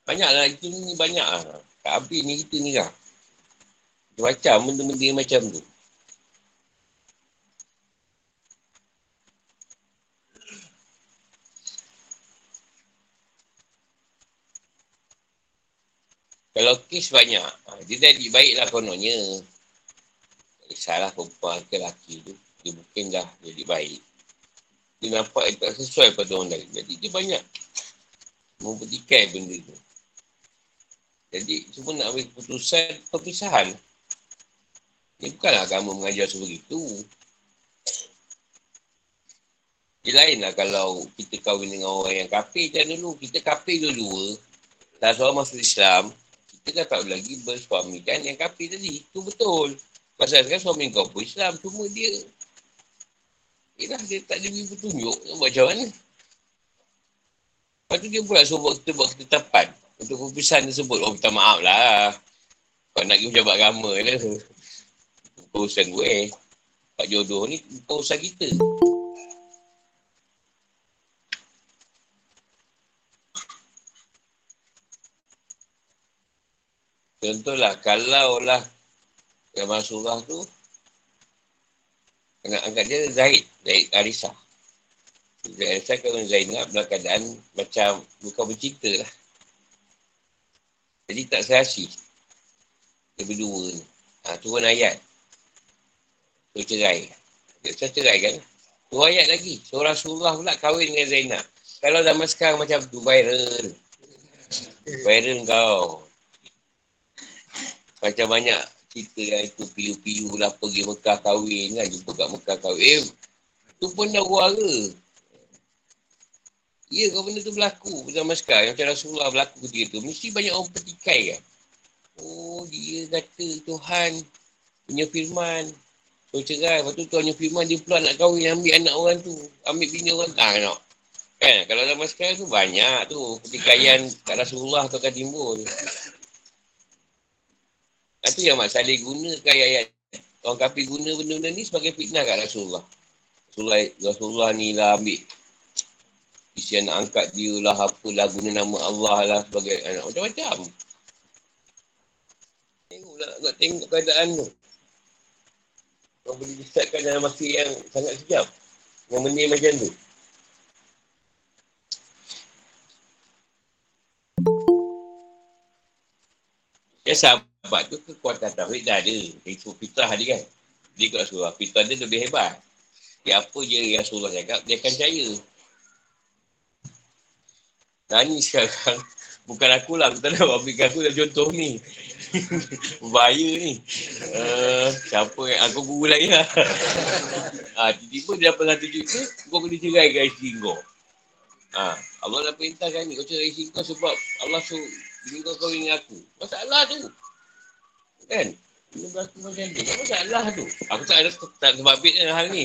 Banyaklah itu ni banyak lah. Tak habis ni kita ni lah. Macam benda-benda macam tu. Kalau kes banyak, ha, dia dah baik lah kononnya. Tak kisahlah perempuan ke lelaki tu. Dia mungkin dah jadi baik. Dia nampak dia tak sesuai pada orang lain. Jadi dia banyak mempertikai benda tu. Jadi semua nak ambil keputusan perpisahan. Ini bukanlah agama mengajar seperti itu. Dia lain lah kalau kita kahwin dengan orang yang kafir macam dulu. Kita kafir dulu-dua. Tak seorang masuk Islam. Kita kan tak lagi bersuami kan yang kafir tadi. Itu betul. Pasal sekarang suami kau pun Islam. Cuma dia. Yelah dia tak ada petunjuk. Macam mana? Lepas tu dia pula suruh kita buat ketetapan untuk perpisahan tersebut. Oh, minta maaf lah. Kau nak pergi pejabat agama lah. Urusan gue. Pak jodoh ni bukan urusan kita. Contohlah, kalau lah yang Rasulullah tu nak angkat dia Zaid, Zaid Arisa. Zaid Arisa kalau Zainab dalam keadaan macam bukan bercinta lah. Jadi tak serasi. Dia berdua ni. Ha, turun ayat. Tu cerai. Dia cerai kan? Tu ayat lagi. So Rasulullah pula kahwin dengan Zainab. Kalau zaman sekarang macam tu viral. Viral kau. Macam banyak cerita yang itu piu-piu lah pergi Mekah kahwin kan. Jumpa kat Mekah kahwin. Eh, tu pun dah warga. Ya, kalau benda tu berlaku zaman sekarang, macam Rasulullah berlaku ketika tu, mesti banyak orang petikai kan. Oh, dia kata Tuhan punya firman. So, cerai. Lepas tu Tuhan punya firman, dia pula nak kahwin ambil anak orang tu. Ambil bini orang tak nak. Kan? Kalau zaman sekarang tu banyak tu pertikaian kat Rasulullah atau kat timbul. Itu yang Mak Salih gunakan ayat Orang kapi guna benda-benda ni sebagai fitnah kat Rasulullah. Rasulullah, Rasulullah ni lah ambil Isi nak angkat dia lah, apalah guna nama Allah lah sebagai anak. Macam-macam. Tengoklah, nak tengok keadaan tu. Kau boleh disatkan dalam masa yang sangat sekejap. Memenih macam tu. Ya sahabat tu kekuatan tauhid dah ada. Itu fitrah dia kan. Dia ikut Rasulullah. Fitrah dia lebih hebat. Ya apa je Rasulullah cakap, dia akan percaya. Nani sekarang. Bukan aku lah. Aku tak nak berikan aku dah contoh ni. Bahaya ni. Uh, siapa yang aku guru lagi lah. ha, tiba-tiba dia dapat satu juta. Kau kena cerai dengan isteri kau. Ha, Allah dah perintahkan ni. Kau cerai isteri kau sebab Allah suruh Bini kau kahwin dengan aku. Masalah tu. Kan? Ini berlaku macam tu. Masalah tu. Aku tak ada tak sebab bit hal ni.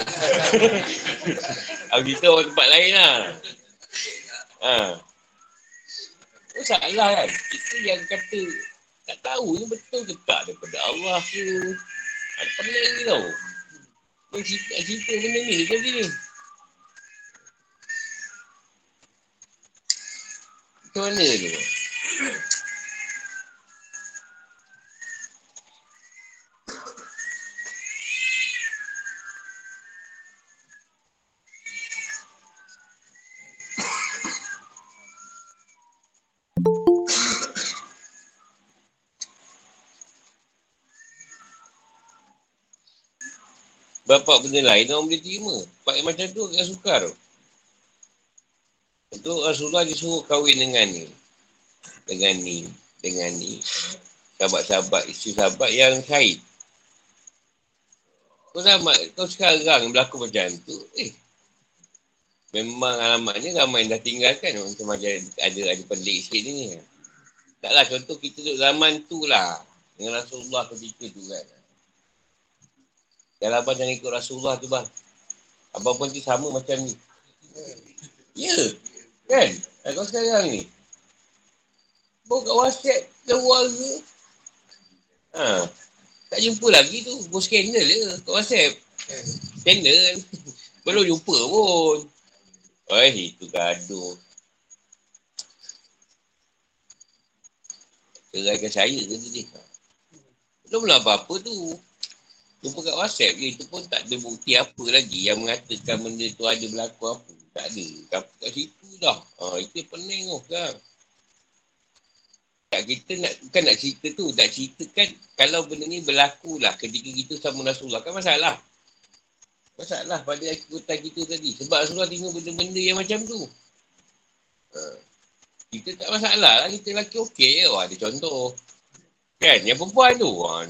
aku cerita orang tempat lain lah. Ha. Oh, salah kan? Kita yang kata tak tahu ni betul ke tak daripada Allah ke. Ada pernah ni tau. Dia cerita, cerita benda ni dia ni. Macam mana tu? Bapak benda lain, orang boleh terima. Pak yang macam tu agak sukar. Untuk Rasulullah disuruh kahwin dengan ni. Dengan ni. Dengan ni. Sahabat-sahabat, isteri sahabat yang syahid. Kau sama, kau sekarang berlaku macam tu. Eh. memang alamatnya ramai yang dah tinggalkan macam ada, ada, ada pelik sikit ni. Taklah contoh kita duduk zaman tu lah. Dengan Rasulullah ketika tu kan. Kalau abang jangan ikut Rasulullah tu bang. Abang pun tu sama macam ni. Ya. Kan? Kau sekarang ni. Bawa kat WhatsApp, keluar ke? Ha. Tak jumpa lagi tu. Bawa skandal je kat WhatsApp. Skandal. Belum jumpa pun. Oh, itu gaduh. Keraikan saya ke tu dia. Belum lah apa-apa tu. Jumpa kat WhatsApp je. Itu pun tak ada bukti apa lagi yang mengatakan benda tu ada berlaku apa. Tak ada. Kat, kat situ dah. Ha, itu pening tu kan. Tak kita nak, bukan nak cerita tu. Tak ceritakan kalau benda ni berlaku lah ketika kita sama Rasulullah. Kan masalah. Masalah pada ikutan kita tadi. Sebab Rasulullah tengok benda-benda yang macam tu. Ha. Kita tak masalah lah. Kita lelaki okey je. Ada contoh. Kan? Yang perempuan tu. Wah,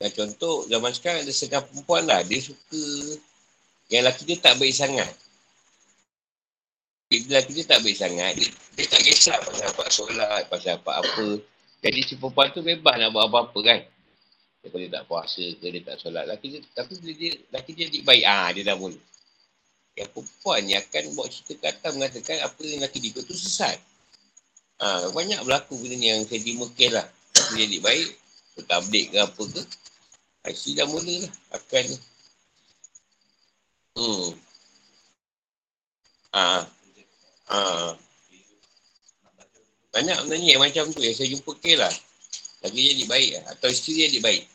Dan contoh zaman sekarang ada setengah perempuan lah. Dia suka yang lelaki dia tak baik sangat. Bila lelaki dia tak baik sangat, dia, dia tak kisah pasal apa solat, pasal apa-apa. Jadi si perempuan tu bebas nak buat apa-apa kan. Dia boleh tak puasa ke, dia tak solat. Lelaki dia, tapi bila dia, lelaki dia adik baik, ah dia dah mula. Yang perempuan ni akan buat cerita kata mengatakan apa yang lelaki dia tu sesat. Ah, banyak berlaku benda ni yang saya dimukir lah. Dia adik baik, tak update ke apa ke. IC dah mula lah. Akan. Hmm. Ah. Ah. Banyak ni yang macam tu yang saya jumpa ke lah. Lagi jadi baik lah. Atau isteri jadi baik.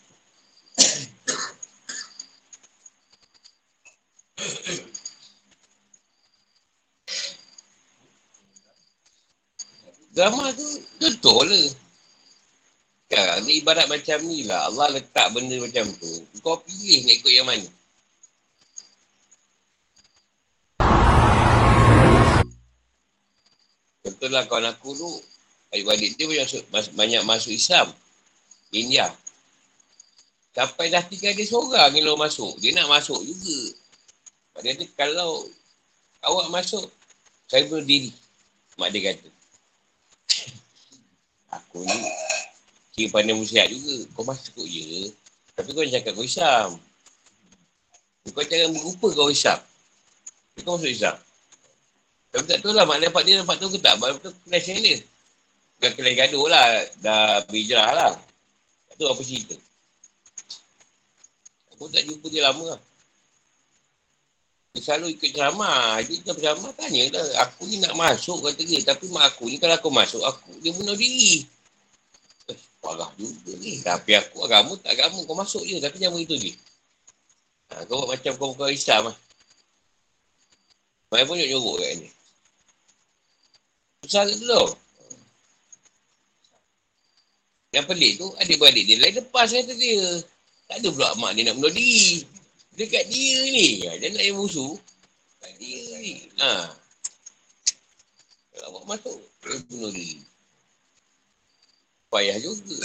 Drama tu betul lah. Ya, ni ibarat macam ni lah. Allah letak benda macam tu. Kau pilih nak ikut yang mana. Contohlah kawan aku tu, adik-adik dia banyak masuk, banyak masuk Islam. India. Sampai dah tiga dia seorang ni lo masuk. Dia nak masuk juga. Padahal dia kalau awak masuk, saya berdiri. Mak dia kata. Aku ni Kira pandai musiat juga. Kau masuk je. Tapi kau cakap kau Islam. Kau jangan berupa kau. Tapi kau masuk Islam. Tapi tak tahu lah mak dapat dia dapat tahu ke tak. Baru tu kelai saya dia. Bukan kelai gaduh lah. Dah berhijrah lah. Tak tahu apa cerita. Aku tak jumpa dia lama lah. Dia selalu ikut ceramah. Dia ikut ceramah tanya lah. Aku ni nak masuk kata dia. Tapi mak aku ni kalau aku masuk, aku dia bunuh diri. Parah juga ni. Tapi aku agama tak agama. Kau masuk je. Tapi jangan begitu je. Ha, kau buat macam kau bukan Islam lah. Mereka pun nyuruk kat ni. Susah tu tau. Yang pelik tu, adik-beradik dia lain lepas kata dia. Tak ada pula mak dia nak bunuh diri. Dekat dia ni. Ha, dia nak yang musuh. Kat dia ni. Ha. Kalau buat masuk, dia bunuh diri payah juga.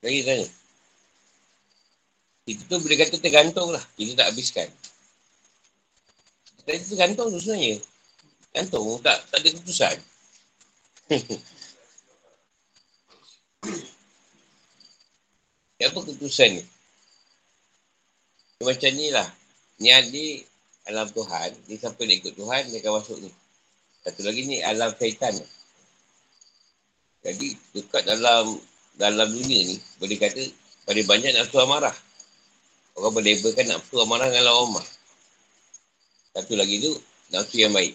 Lagi tanya. Kita tu boleh kata tergantung lah. Kita tak habiskan. Kita tergantung tu sebenarnya. Gantung. Tak, tak ada keputusan. Apa keputusan ni? Macam ni lah. Ni adik alam Tuhan. Ni siapa nak ikut Tuhan, dia akan masuk ni. Satu lagi ni alam syaitan. Ni. Jadi dekat dalam dalam dunia ni boleh kata paling banyak nafsu amarah. Orang boleh labelkan nafsu amarah dengan lawan Satu lagi tu nafsu yang baik.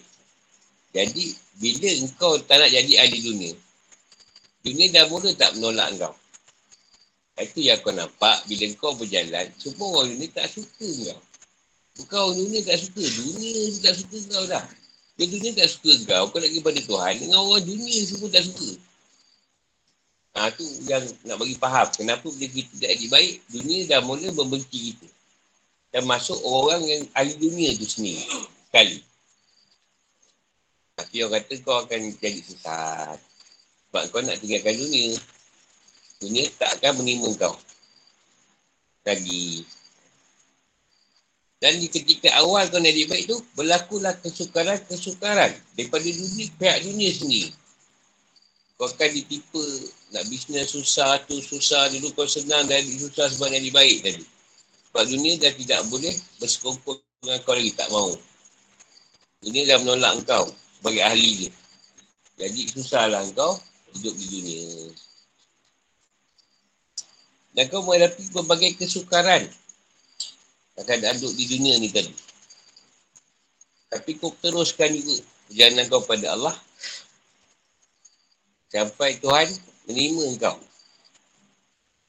Jadi bila engkau tak nak jadi ahli dunia, dunia dah mula tak menolak engkau. Itu yang kau nampak bila kau berjalan, semua orang dunia tak suka engkau. Engkau dunia tak suka. Dunia tak suka engkau dah. Dia dunia tak suka engkau. Kau nak pergi pada Tuhan. Dengan orang dunia semua tak suka. Ha, tu yang nak bagi faham. Kenapa bila kita tak jadi baik, dunia dah mula membenci kita. Dan masuk orang yang ahli dunia tu sendiri. Sekali. Tapi orang kata kau akan jadi sesat. Sebab kau nak tinggalkan dunia. Dunia tak akan menerima kau. Lagi. Dan di ketika awal kau nak baik tu, berlakulah kesukaran-kesukaran daripada dunia, pihak dunia sendiri. Kau akan ditipu nak bisnes susah tu, susah dulu kau senang dan susah sebab nak baik tadi. Sebab dunia dah tidak boleh bersekongkol dengan kau lagi, tak mau. Dunia dah menolak kau sebagai ahli dia. Jadi susahlah kau hidup di dunia. Dan kau menghadapi berbagai kesukaran keadaan duduk di dunia ni tadi. Tapi kau teruskan juga perjalanan kau pada Allah. Sampai Tuhan menerima kau.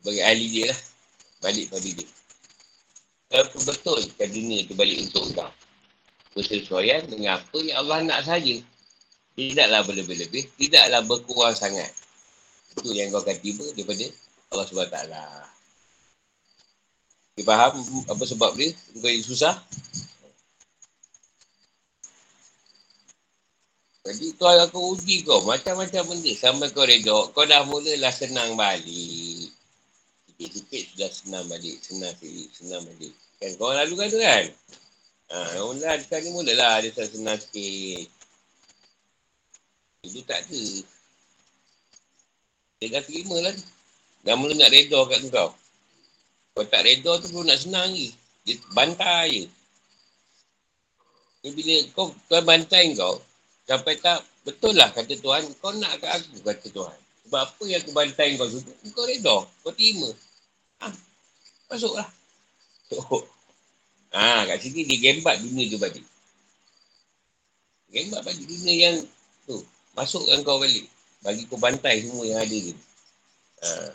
Sebagai ahli dia lah. Balik pada dia. Kalau betul kan dunia tu balik untuk kau. Bersesuaian dengan apa yang Allah nak saja. Tidaklah berlebih-lebih. Tidaklah berkurang sangat. Itu yang kau akan tiba daripada Allah SWT. Dia faham apa sebab dia? Bukan susah. Jadi kau aku uji kau macam-macam benda sampai kau reda. Kau dah mulalah senang balik. Sikit-sikit sudah senang balik. Senang sikit, senang balik. Kan kau lalu kan tu kan? Ha, mula sekarang ni mulalah dia senang sikit. Itu tak ada. Dia dah terima lah. Dah mula nak reda kat kau. Kalau tak reda tu pun nak senang lagi. Dia bantai je. Ni bila kau tuan bantai kau, sampai tak betul lah kata Tuhan, kau nak kat aku kata Tuhan. Sebab apa yang aku bantai kau tu, kau reda, kau terima. Ha, masuklah. Oh. Ha, kat sini dia gembat dunia tu balik. Gembat balik dunia yang tu, masukkan kau balik. Bagi kau bantai semua yang ada tu. Ha.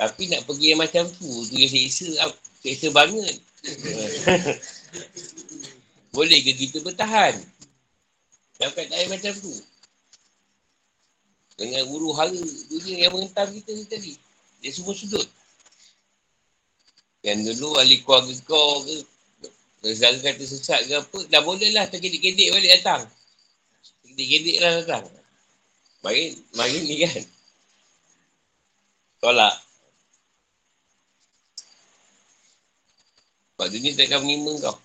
Tapi nak pergi yang macam tu, tu yang seksa, seksa banget. Boleh ke kita bertahan? Dalam keadaan macam tu. Dengan huru hara dunia yang mengentam kita ni tadi. Dia semua sudut. Yang dulu ahli keluarga kau ke, Saudara kata sesat ke apa, dah boleh lah terkedik-kedik balik datang. Terkedik-kedik lah datang. Mari, mari ni kan. Tolak. Sebab dunia tak akan menerima kau.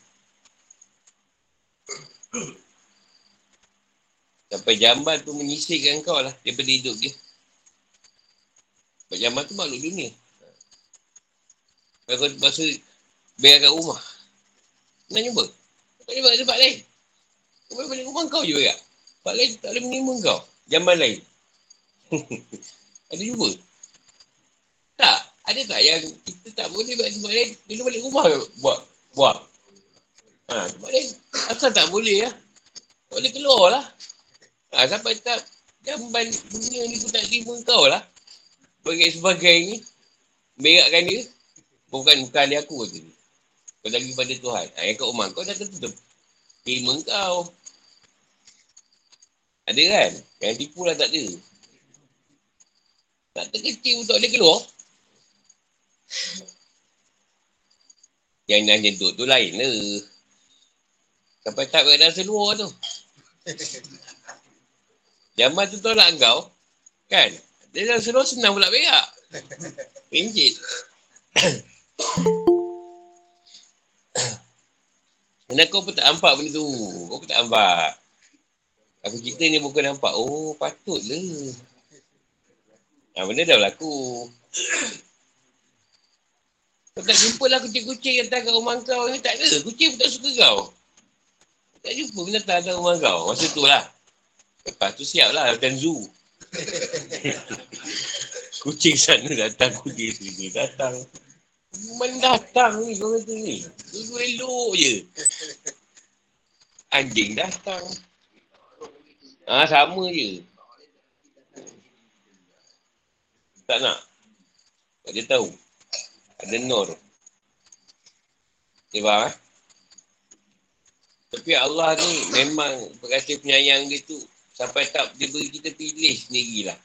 Sampai jamban tu menyisirkan kau lah daripada hidup dia. Sebab jamban tu makhluk dunia. Kalau kau masa biar kat rumah. Nak jumpa? Tak jumpa kat tempat lain. Kau boleh balik rumah kau je tak? Tempat lain tak boleh menerima kau. Jamban lain. Ada jumpa? Tak. Ada tak yang kita tak boleh buat tempat lain, bila balik rumah buat, buat. Ha, tempat lain, asal tak boleh lah. Boleh keluar lah. Ha, sampai tak, jamban dunia ni pun tak terima kau lah. Sebagai sebagainya, berakkan dia. Bukan, bukan dia aku tu. Kau lagi pada Tuhan. Ha, yang kat rumah kau dah tentu terima kau. Ada kan? Yang tipu lah tak ada. Tak terkecil untuk dia keluar. Yang dah nyentuk tu lain lah. Sampai tak berada seluar tu. Zaman tu tolak kau. Kan? Dia dah seluar senang pula berak. Pinjit. Kenapa kau pun tak nampak benda tu? Kau pun tak nampak. Aku cerita ni bukan nampak. Oh, patutlah. Ha, benda dah berlaku. Kau tak jumpa lah kucing-kucing yang datang kat rumah kau ni. Tak ada. Kucing pun tak suka kau. Tak jumpa binatang datang rumah kau. Masa tu lah. Lepas tu siap lah macam zoo. kucing sana datang, kucing sini datang. Mana datang ni kau kata ni? Dulu elok je. Anjing datang. Ah ha, sama je. Tak nak. Tak dia tahu. Ada nur. Dia faham eh? Tapi Allah ni memang berkasih penyayang dia tu sampai tak dia beri kita pilih sendirilah.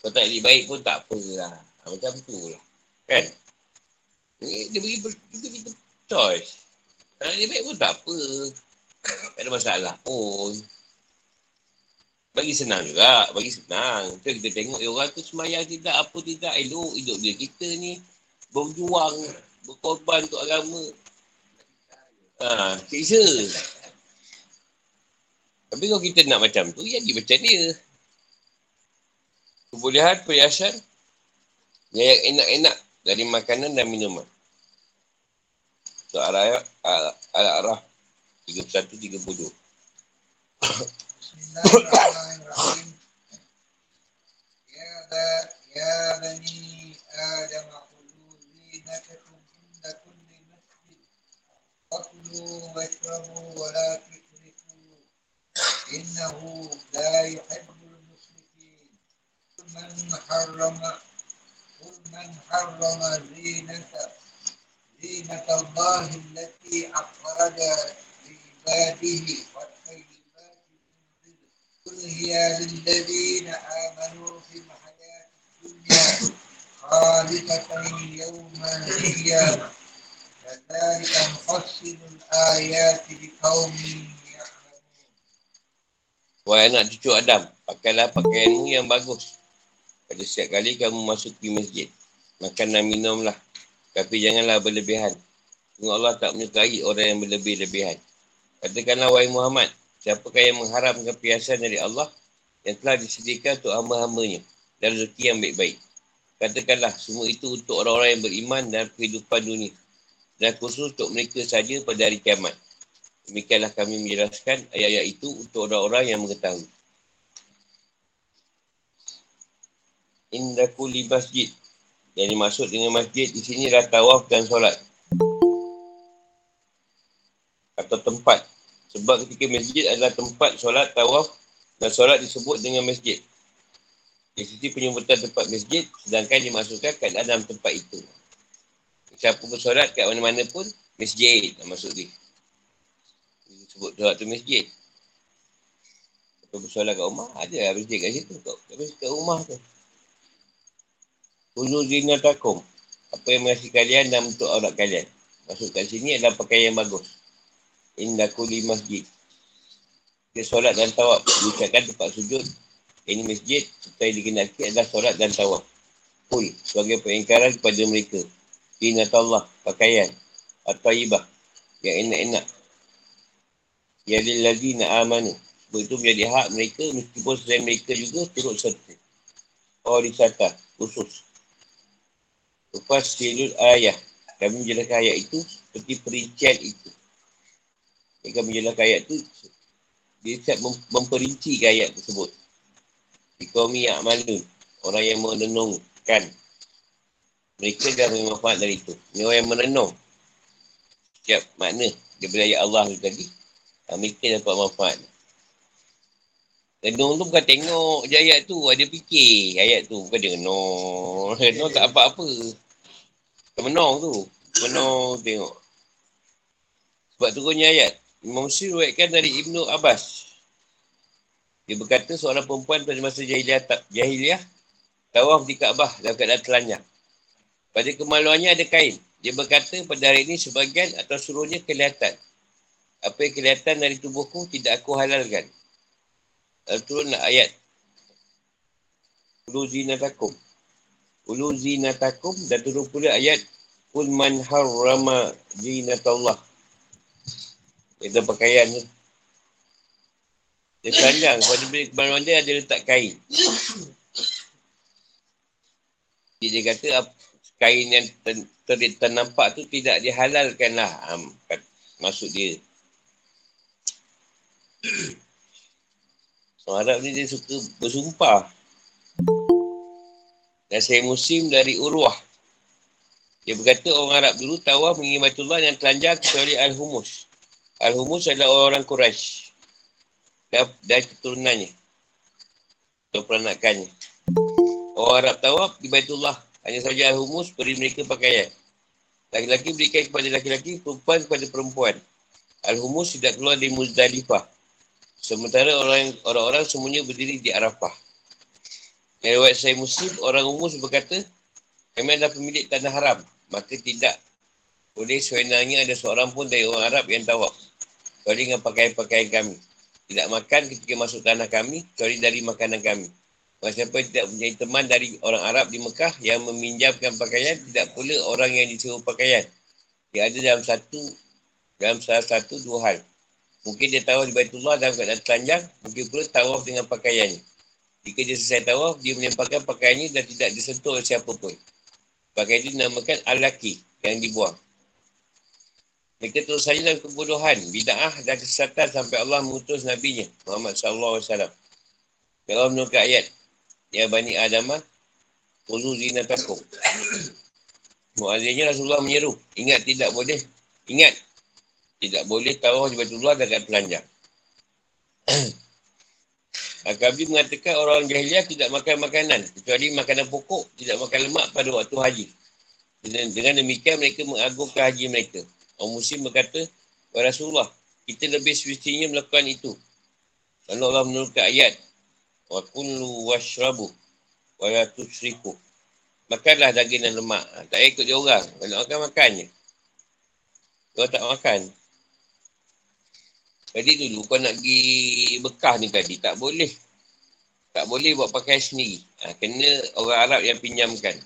Kalau tak jadi baik pun tak apalah. Ha, macam tu lah. Kan? Dia beri kita, kita choice. Kalau dia baik pun tak apa. Tak ada masalah pun. Bagi senang juga. Bagi senang. Kita, kita tengok eh, orang tu semayang tidak, apa tidak. Elok hidup dia. Kita ni berjuang, berkorban untuk agama. Ha, siksa. Tapi kalau kita nak macam tu, jadi macam dia. Kebolehan perhiasan yang enak-enak dari makanan dan minuman. So, arah, arah, arah, arah 31-32. Bismillahirrahmanirrahim. Ya, ya bani Adam, khulu zinatakum inda kulli masjid. Fakulu washrabu wa la tusrifu. Innahu la yuhibbul muslimin. Man harrama قل من حرم زينة زينة الله التي أخرج لعباده والطيبات من قل هي للذين آمنوا في الحياة الدنيا خالقة يوم القيامة كذلك نفصل الآيات لقوم. Wahai anak cucu Adam, pakailah pakaianmu yang bagus pada setiap kali kamu masuk ke masjid. Makan dan minumlah. Tapi janganlah berlebihan. Tengok Allah tak menyukai orang yang berlebih-lebihan. Katakanlah wahai Muhammad. Siapakah yang mengharamkan perhiasan dari Allah yang telah disediakan untuk hamba-hambanya dan rezeki yang baik-baik. Katakanlah semua itu untuk orang-orang yang beriman dan kehidupan dunia. Dan khusus untuk mereka saja pada hari kiamat. Demikianlah kami menjelaskan ayat-ayat itu untuk orang-orang yang mengetahui. inda kulli masjid. Yang dimaksud dengan masjid di sini adalah tawaf dan solat. Atau tempat. Sebab ketika masjid adalah tempat solat, tawaf dan solat disebut dengan masjid. Di sini penyebutan tempat masjid sedangkan dimasukkan kat dalam tempat itu. Siapa bersolat kat mana-mana pun masjid masuk dia. Disebut solat tu masjid. Atau bersolat kat rumah, ada lah masjid kat situ. Kat rumah tu. Ulu zinatakum. Apa yang mengasihi kalian dan untuk aurat kalian. Masuk kat sini adalah pakaian yang bagus. Indah kuli masjid. Dia solat dan tawab. Diucapkan tempat sujud. Ini masjid. Serta yang dikenalki adalah solat dan tawab. Kul. Sebagai pengingkaran kepada mereka. Allah Pakaian. Atau ibah. Yang enak-enak. Ya lilladina amanu. Sebab itu menjadi hak mereka. Meskipun selain mereka juga turut serta. Oh disata. Khusus. Lepas silul ayah. Kami menjelaskan ayat itu seperti perincian itu. Kami menjelaskan ayat itu, dia siap memperinci ayat tersebut. Yang malun, orang yang merenungkan. Mereka dah bermanfaat dari itu. Ini orang yang merenung. Setiap makna daripada ayat Allah tadi. Mereka dapat manfaat. Renung tu bukan tengok je ayat tu. Ada fikir ayat tu. Bukan dia renung. Renung tak apa-apa. Menong tu. Menong tengok. Sebab turunnya ayat. Imam Syir ruatkan dari Ibnu Abbas. Dia berkata seorang perempuan pada masa jahiliah, jahiliah tawaf di Kaabah dalam keadaan telanjang. Pada kemaluannya ada kain. Dia berkata pada hari ini sebagian atau seluruhnya kelihatan. Apa yang kelihatan dari tubuhku tidak aku halalkan. Lalu turun ayat. Ulu zinatakum. Ulu zinatakum dan turun pula ayat. Kul man harrama zinatullah. Itu pakaian tu. Dia panjang. Pada bila kemaluan dia ada letak kain. Jadi dia kata kain yang ter, ter, ternampak tu tidak dihalalkan lah. Um, maksud dia. Orang Arab ni dia suka bersumpah. Dan saya musim dari Urwah. Dia berkata orang Arab dulu tawaf mengingat Batullah yang telanjang kecuali Al-Humus. Al-Humus adalah orang Quraisy dan, dan keturunannya. Atau peranakannya. Orang Arab tawaf di Baitullah. Hanya saja Al-Humus beri mereka pakaian. Laki-laki berikan kepada laki-laki, perempuan kepada perempuan. Al-Humus tidak keluar dari Muzdalifah. Sementara orang orang semuanya berdiri di Arafah. Dari saya Muslim, orang umus berkata, kami adalah pemilik tanah haram. Maka tidak boleh sebenarnya ada seorang pun dari orang Arab yang tawaf. Kecuali dengan pakaian-pakaian kami. Tidak makan ketika masuk tanah kami, kecuali dari makanan kami. Maka siapa tidak punya teman dari orang Arab di Mekah yang meminjamkan pakaian, tidak pula orang yang disuruh pakaian. Dia ada dalam satu, dalam salah satu dua hal. Mungkin dia tawaf di Baitullah dalam keadaan telanjang, mungkin pula tawaf dengan pakaiannya. Jika dia selesai tawaf, dia menyempatkan pakaiannya dan tidak disentuh oleh siapa pun. Pakaian itu dinamakan al-laki yang dibuang. Mereka terus saja dalam kebodohan, bida'ah dan kesesatan sampai Allah mengutus Nabi-Nya, Muhammad SAW. Kalau menurut ayat, Ya Bani Adamah, Ulu zinatakum. Mu'adzirnya Rasulullah menyeru. Ingat tidak boleh. Ingat. Tidak boleh tawah di Baitullah dekat pelanjang. Akabi mengatakan orang jahiliah tidak makan makanan. Kecuali makanan pokok. Tidak makan lemak pada waktu haji. Dengan, dengan demikian mereka mengagungkan haji mereka. Orang muslim berkata, Rasulullah, kita lebih semestinya melakukan itu. Lalu Allah menurunkan ayat wa kullu washrabu wa la tusriku makanlah daging dan lemak ha, tak ikut dia orang kalau makan makan je kau tak makan jadi dulu kau nak pergi bekah ni tadi tak boleh tak boleh buat pakai sendiri ha, kena orang Arab yang pinjamkan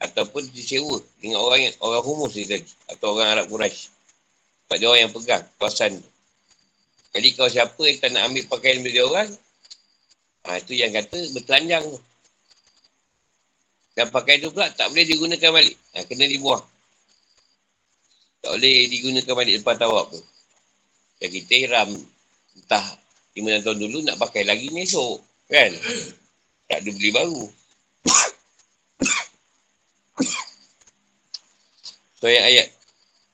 ataupun disewa dengan orang yang, orang humus ni tadi atau orang Arab Quraisy sebab dia orang yang pegang kawasan jadi kau siapa yang tak nak ambil pakaian dari orang Ha, itu yang kata bertelanjang tu. Dan pakai tu pula tak boleh digunakan balik. Ha, kena dibuang. Tak boleh digunakan balik lepas tawab tu. Dan kita hiram entah 5 tahun dulu nak pakai lagi ni esok. Kan? Tak ada beli baru. So ayat ayat.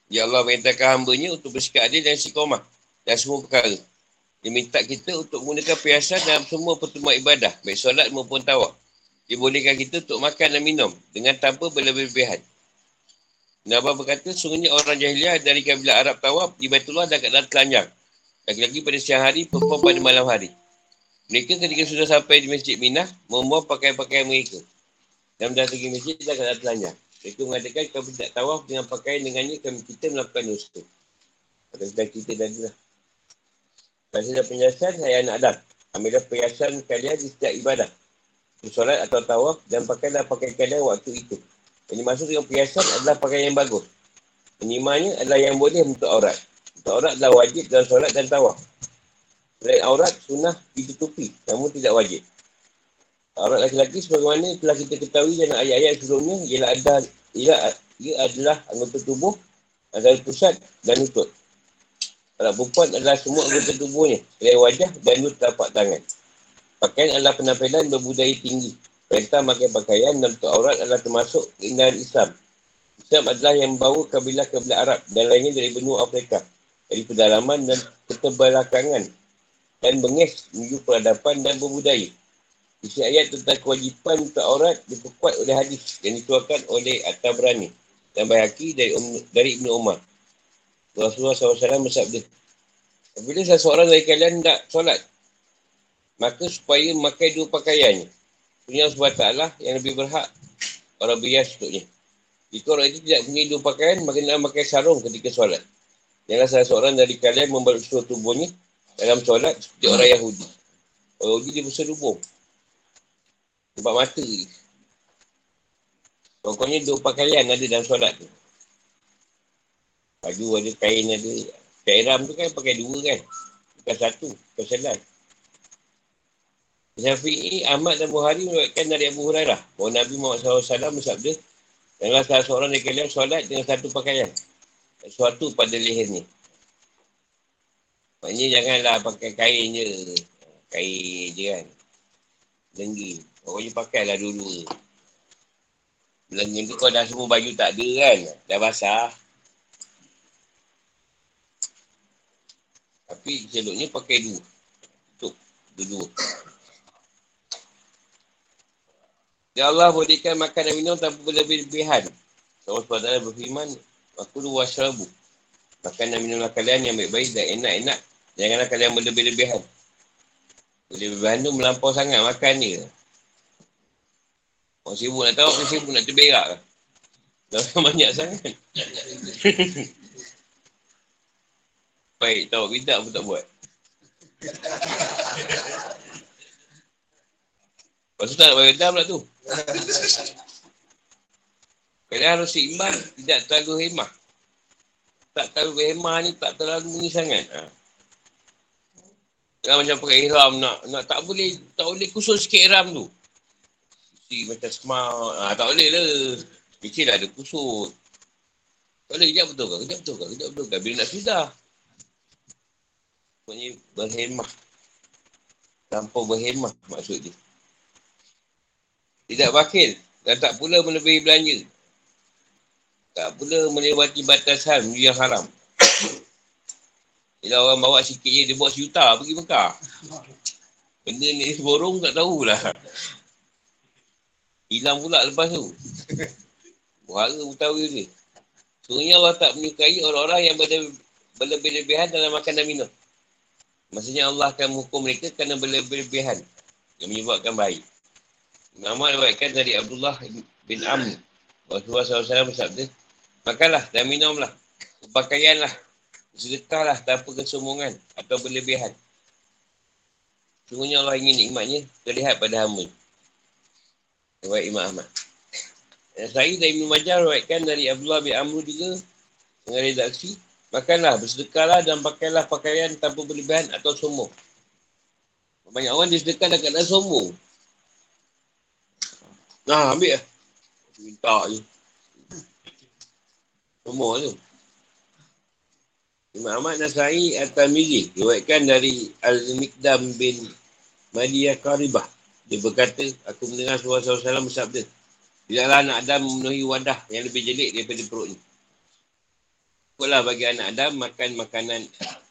Ya Allah perintahkan hambanya untuk bersikap adil dan sikomah. Dan semua perkara. Dia minta kita untuk menggunakan perhiasan dalam semua pertemuan ibadah. Baik solat maupun tawaf. Dia bolehkan kita untuk makan dan minum dengan tanpa berlebihan. Nabi berkata, sungguhnya orang jahiliah dari kabilah Arab tawaf di Baitullah dan keadaan telanjang. Lagi-lagi pada siang hari, perempuan pada malam hari. Mereka ketika sudah sampai di Masjid Minah, membawa pakaian-pakaian mereka. Dan pergi masjid, dan keadaan telanjang. Mereka mengatakan, kalau tidak tawaf dengan pakaian dengannya, kami kita melakukan dosa. Kata kita dah lah. Masa dah penjelasan, saya anak Adam. Ambillah perhiasan kalian di setiap ibadah. Solat atau tawaf dan pakailah pakaian kalian waktu itu. Yang dimaksud dengan perhiasan adalah pakaian yang bagus. Penyimanya adalah yang boleh untuk aurat. Untuk aurat adalah wajib dalam solat dan tawaf. Selain aurat, sunnah ditutupi. Namun tidak wajib. Aurat laki-laki sebagaimana telah kita ketahui dalam ayat-ayat sebelumnya ialah, ada, ialah ia adalah anggota tubuh antara pusat dan lutut. Anak perempuan adalah semua anggota tubuhnya. Selain wajah dan dua telapak tangan. Pakaian adalah penampilan berbudaya tinggi. Perintah makan pakaian dan untuk aurat adalah termasuk keindahan Islam. Islam adalah yang membawa kabilah-kabilah Arab dan lainnya dari benua Afrika. Dari pedalaman dan ketebalakangan. Dan bengis menuju peradaban dan berbudaya. Isi ayat tentang kewajipan untuk aurat diperkuat oleh hadis yang dituakan oleh At-Tabrani dan Bayaki dari, um, dari Ibn Umar. Rasulullah SAW bersabda. Bila seseorang dari kalian tak solat, maka supaya memakai dua pakaiannya. Punya SWT lah yang lebih berhak orang bias untuknya. Jika orang itu tidak punya dua pakaian, maka nak memakai sarung ketika solat. Janganlah salah seorang dari kalian membalut tubuhnya dalam solat seperti orang Yahudi. Orang Yahudi dia berserubung. Sebab mata. Pokoknya dua pakaian ada dalam solat tu. Baju ada, kain ada. Kairam tu kan pakai dua kan. Bukan satu. Kesalahan. Syafi'i, Ahmad dan Buhari menyebutkan dari Abu Hurairah. Bahawa Nabi Muhammad SAW bersabda, Janganlah salah seorang dari kalian solat dengan satu pakaian. Sesuatu pada lehernya. Maknanya janganlah pakai kain je. Kain je kan. Lenggi. Pokoknya pakailah dulu. Lenggi tu kau dah semua baju tak ada kan. Dah basah. Tapi seloknya pakai dua. Tutup. Dua-dua. Ya Allah bolehkan makan dan minum tanpa berlebih-lebihan. Allah SWT berfirman, Aku lu wasyarabu. Makan dan minumlah kalian yang baik-baik dan enak-enak. Janganlah kalian berlebih-lebihan. Berlebih-lebihan tu melampau sangat makan ni. Orang sibuk nak tahu, orang sibuk nak terberak. Dah banyak sangat. Baik, tahu kita pun tak buat. Lepas tu tak nak bayar lah tu. Kalian harus seimbang, tidak terlalu hemah. Tak terlalu hemah ni, tak terlalu ni sangat. Ha. Jangan macam pakai ihram nak, nak tak boleh, tak boleh kusut sikit ihram tu. Si macam smart, ha, tak boleh lah. Lah ada kusut. Tak boleh, kejap betul kan, kejap betul kan, kejap betul kan. Bila nak sudah. Maksudnya berhemah. Tanpa berhemah maksud dia. Tidak wakil dan tak pula melebihi belanja. Tak pula melewati batasan yang haram. Bila orang bawa sikit je, dia bawa sejuta pergi Mekah. Benda ni seborong tak tahulah. Hilang pula lepas tu. Buhara utawi ni. Sebenarnya Allah tak menyukai orang-orang yang berlebih-lebihan dalam makan dan minum. Maksudnya Allah akan menghukum mereka kerana berlebih-lebihan yang menyebabkan baik. Nama diriwayatkan dari Abdullah bin Amr. Rasulullah SAW bersabda, Makanlah dan minumlah. Pakaianlah. Sedekahlah tanpa kesombongan atau berlebihan. Sungguhnya Allah ingin nikmatnya terlihat pada hamba. Riwayat Imam Ahmad. Saya dan Ibn Majah riwayatkan dari Abdullah bin Amr juga dengan redaksi. Makanlah, bersedekahlah dan pakailah pakaian tanpa berlebihan atau sombong. Banyak orang disedekah dan keadaan sombong. Nah, ambil lah. Minta je. Semua tu. Imam Ahmad Nasai At-Tamiri diwakilkan dari Al-Mikdam bin Madiyah Karibah. Dia berkata, aku mendengar suara SAW bersabda. Tidaklah anak Adam memenuhi wadah yang lebih jelik daripada perutnya. Cukuplah bagi anak Adam makan makanan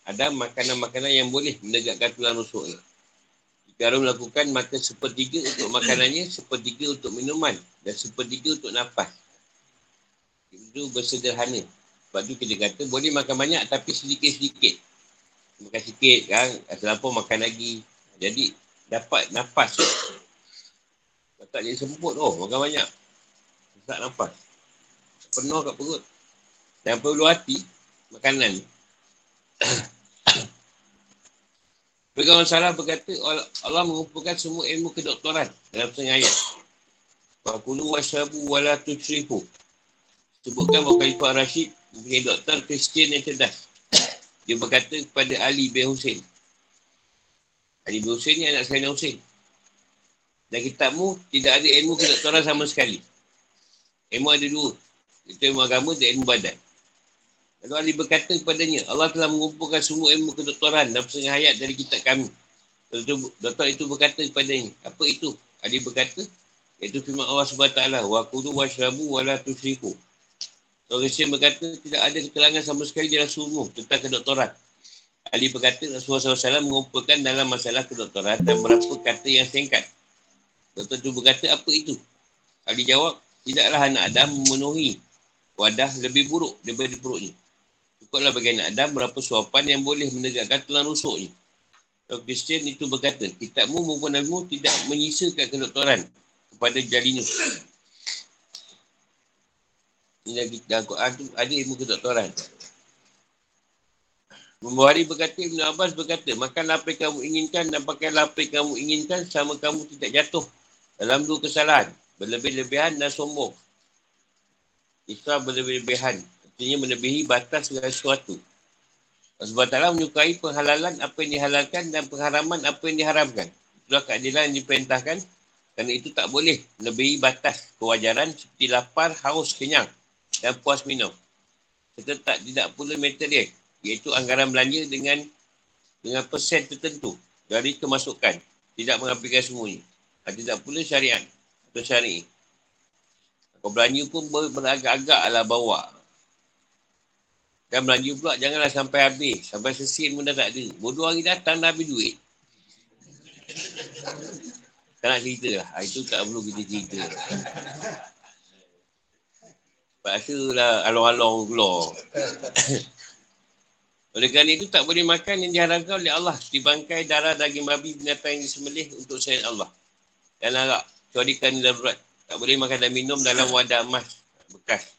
Adam makanan-makanan yang boleh menegakkan tulang rusuknya. Kalau melakukan maka sepertiga untuk makanannya, sepertiga untuk minuman dan sepertiga untuk nafas. Itu bersederhana. Sebab tu kita kata boleh makan banyak tapi sedikit-sedikit. Makan sikit kan, selampau makan lagi. Jadi dapat nafas. Tak jadi semput oh, makan banyak. Tak nafas. Penuh kat perut. Dan perlu hati, makanan Pegang salah berkata Allah mengumpulkan semua ilmu kedoktoran dalam setengah ayat. Fakulu wasyabu wala tushrifu. Sebutkan bahawa Khalifah Rashid mempunyai doktor Kristian yang cerdas. Dia berkata kepada Ali bin Hussein. Ali bin Hussein ni anak Sayyidina Hussein. Dan kitabmu tidak ada ilmu kedoktoran sama sekali. Ilmu ada dua. Itu ilmu agama dan ilmu badan. Lalu Ali berkata kepadanya, Allah telah mengumpulkan semua ilmu kedoktoran dalam setengah hayat dari kitab kami. Doktor itu berkata kepadanya, apa itu? Ali berkata, iaitu firman Allah SWT, wa kudu wa syrabu wa la tusyriku. Orang Kristian berkata, tidak ada keterangan sama sekali dalam sumur tentang kedoktoran. Ali berkata, Rasulullah SAW mengumpulkan dalam masalah kedoktoran dan berapa kata yang singkat. Doktor itu berkata, apa itu? Ali jawab, tidaklah anak Adam memenuhi wadah lebih buruk daripada perutnya. Cukuplah bagi anak Adam berapa suapan yang boleh menegakkan tulang rusuknya. Kalau Kristian itu berkata, kitabmu maupun nabimu tidak menyisakan kedoktoran kepada Jalinus. Ini lagi dalam Quran tu ada ilmu kedoktoran. Membuhari berkata, Ibn Abbas berkata, makan apa yang kamu inginkan dan pakai apa yang kamu inginkan sama kamu tidak jatuh dalam dua kesalahan. Berlebih-lebihan dan sombong. Islam berlebih-lebihan Artinya melebihi batas segala sesuatu. Sebab Allah menyukai penghalalan apa yang dihalalkan dan pengharaman apa yang diharamkan. Itulah keadilan yang diperintahkan. Kerana itu tak boleh melebihi batas kewajaran seperti lapar, haus, kenyang dan puas minum. Serta tak tidak pula material. Iaitu anggaran belanja dengan dengan persen tertentu dari kemasukan. Tidak mengambilkan semuanya. Tidak pula syariat atau syari'i. Kau belanja pun beragak-agak lah bawa. Dan belanja pula janganlah sampai habis. Sampai sesin pun dah tak ada. Bodoh hari datang dah habis duit. Tak nak cerita lah. Itu tak perlu kita cerita. Rasa lah along-along keluar. Oleh kerana itu tak boleh makan yang diharamkan oleh Allah. Di bangkai darah daging babi binatang yang disembelih untuk sayang Allah. Dan arak. Kecuali kan darurat. Tak boleh makan dan minum dalam wadah emas bekas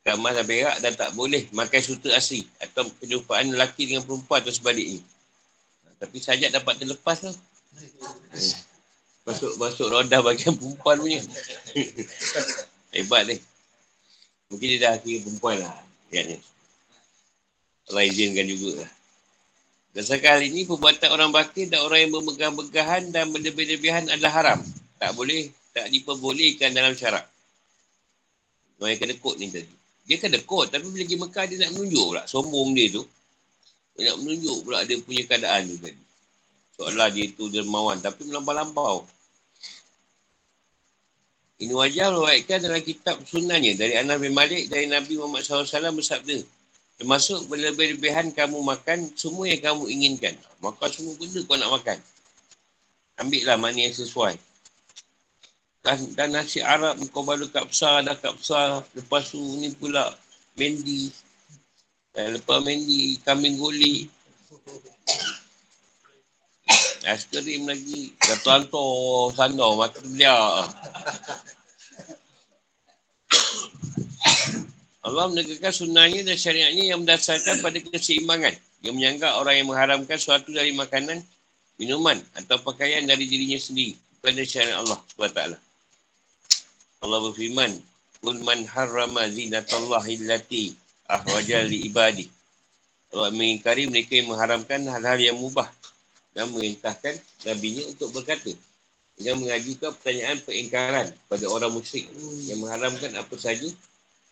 kamar dan berak dan tak boleh makan suta asli atau penyumpaan lelaki dengan perempuan atau sebaliknya. Tapi sajak dapat terlepas tu. Hmm. Masuk masuk roda bagian perempuan punya. Hebat ni. Mungkin dia dah kira perempuan lah. Ya, ni. Allah izinkan juga lah. Berdasarkan hal ini, perbuatan orang bakir dan orang yang bermegah-megahan dan berlebih-lebihan adalah haram. Tak boleh, tak diperbolehkan dalam syarak. Orang yang kena kod ni tadi. Dia kena kod, tapi bila pergi Mekah dia nak menunjuk pula. Sombong dia tu. Dia nak menunjuk pula dia punya keadaan tu tadi. Seolah dia tu dermawan, tapi melampau-lampau. Ini wajar meruatkan dalam kitab sunnahnya dari Anas bin Malik dari Nabi Muhammad SAW bersabda. Termasuk berlebih-lebihan kamu makan semua yang kamu inginkan. Makan semua benda kau nak makan. Ambil lah mana yang sesuai. Dan, dan nasi Arab kau baru kapsa, dah kapsa. Lepas tu ni pula mendi. Dan lepas mendi, kambing guli. Aiskrim lagi. Jatuh hantar sandar, makan beliau. Allah menegakkan sunnahnya dan syariatnya yang berdasarkan pada keseimbangan. Yang menyanggap orang yang mengharamkan suatu dari makanan, minuman atau pakaian dari dirinya sendiri. Pada syariat Allah SWT. Allah berfirman, Kul man harrama zinatallah illati ahwajal li ibadi. Allah mengingkari mereka yang mengharamkan hal-hal yang mubah dan merintahkan Nabi untuk berkata. Dengan mengajukan pertanyaan peringkaran pada orang musyrik yang mengharamkan apa saja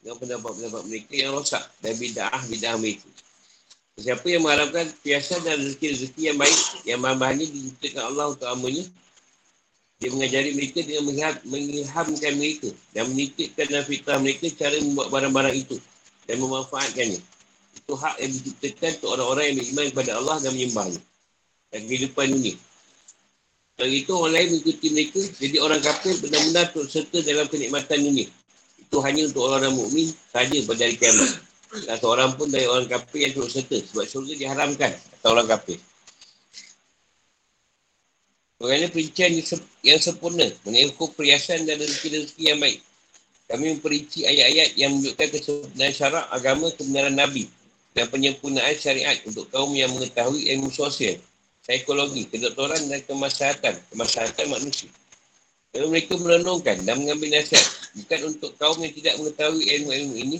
dengan pendapat-pendapat mereka yang rosak dan bid'ah bid'ah mereka. Siapa yang mengharapkan biasa dan rezeki-rezeki yang baik yang bahan-bahannya diciptakan Allah untuk amanya dia mengajari mereka dengan mengilhamkan mereka dan menitipkan dalam fitrah mereka cara membuat barang-barang itu dan memanfaatkannya. Itu hak yang diciptakan untuk orang-orang yang beriman kepada Allah dan menyembahnya. Dan kehidupan dunia. Kalau itu orang lain mengikuti mereka, jadi orang kafir benar-benar serta dalam kenikmatan dunia itu hanya untuk orang-orang mukmin saja pada hari kiamat. Dan seorang pun dari orang kafir yang turut serta. Sebab syurga diharamkan atau orang kafir. Kerana perincian yang sempurna mengenai hukum perhiasan dan rezeki-rezeki yang baik. Kami memperinci ayat-ayat yang menunjukkan kesempurnaan syarak agama kebenaran Nabi dan penyempurnaan syariat untuk kaum yang mengetahui ilmu sosial, psikologi, kedoktoran dan kemaslahatan, kemaslahatan manusia. Lalu mereka merenungkan dan mengambil nasihat. Bukan untuk kaum yang tidak mengetahui ilmu-ilmu ini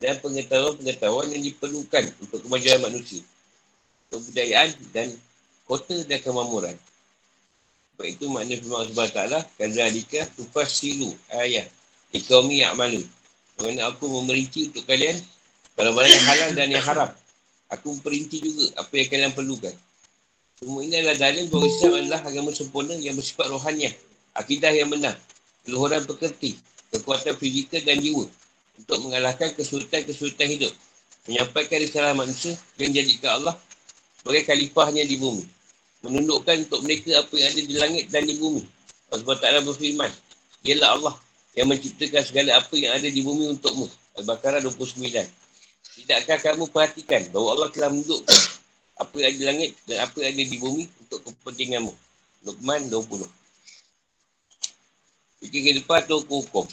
dan pengetahuan-pengetahuan yang diperlukan untuk kemajuan manusia. Kebudayaan dan kota dan kemamuran. Sebab itu makna firman Allah Ta'ala Kazalika tufas silu ayat Ikomi yang malu Kerana aku memerinci untuk kalian Kalau mana yang halal dan yang haram. Aku memperinci juga apa yang kalian perlukan. Semua ini adalah dalil bahawa Islam adalah agama sempurna yang bersifat rohaniah akidah yang benar, keluhuran pekerti, kekuatan fizikal dan jiwa untuk mengalahkan kesulitan-kesulitan hidup, menyampaikan risalah manusia yang jadikan Allah sebagai khalifahnya di bumi, menundukkan untuk mereka apa yang ada di langit dan di bumi. Allah Ta'ala berfirman, ialah Allah yang menciptakan segala apa yang ada di bumi untukmu. Al-Baqarah 29. Tidakkah kamu perhatikan bahawa Allah telah menundukkan apa yang ada di langit dan apa yang ada di bumi untuk kepentinganmu. Luqman 20. Fikir kehidupan atau hukum.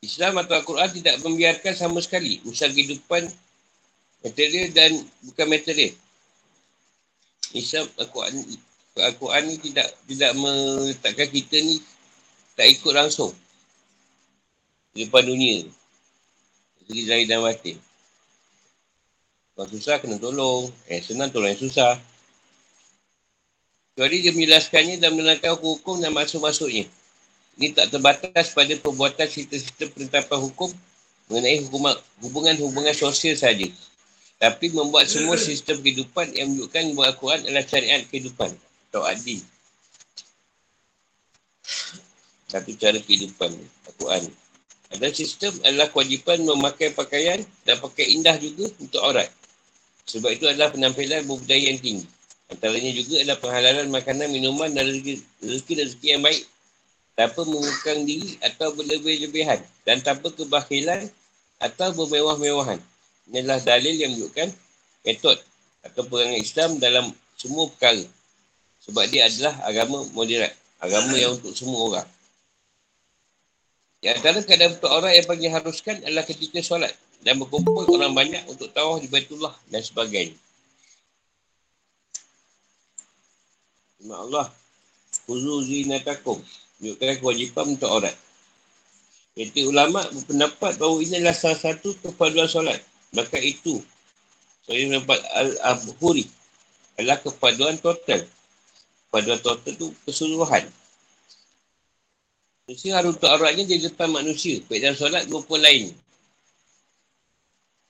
Islam atau Al-Quran tidak membiarkan sama sekali usaha kehidupan material dan bukan material. Islam Al-Quran Al-Quran ni tidak tidak meletakkan kita ni tak ikut langsung kehidupan dunia. Segi zahir dan batin. Kalau susah kena tolong. Eh senang tolong yang susah. Kecuali dia menjelaskannya dan menerangkan hukum dan masuk-masuknya. Ini tak terbatas pada perbuatan sistem-sistem penetapan hukum mengenai hubungan-hubungan sosial saja. Tapi membuat semua sistem kehidupan yang menunjukkan bahawa Al-Quran adalah syariat kehidupan atau adil. Satu cara kehidupan Al-Quran. Ada sistem adalah kewajipan memakai pakaian dan pakai indah juga untuk aurat. Sebab itu adalah penampilan budaya yang tinggi. Antaranya juga adalah penghalalan makanan, minuman dan rezeki-rezeki yang baik tanpa mengukang diri atau berlebih-lebihan dan tanpa kebakilan atau bermewah-mewahan. Inilah dalil yang menunjukkan metod atau perangai Islam dalam semua perkara. Sebab dia adalah agama moderat. Agama yang untuk semua orang. Di antara keadaan untuk orang yang panggil haruskan adalah ketika solat dan berkumpul orang banyak untuk tawah di Baitullah dan sebagainya. Firman Allah. Kuzu zinatakum. Menunjukkan kewajipan untuk orang. Jadi ulama berpendapat bahawa ini adalah salah satu kepaduan solat. Maka itu. Saya nampak Al-Abhuri. Adalah kepaduan total. Kepaduan total itu keseluruhan. Manusia harus untuk auratnya di depan manusia. Baik dalam solat maupun lain.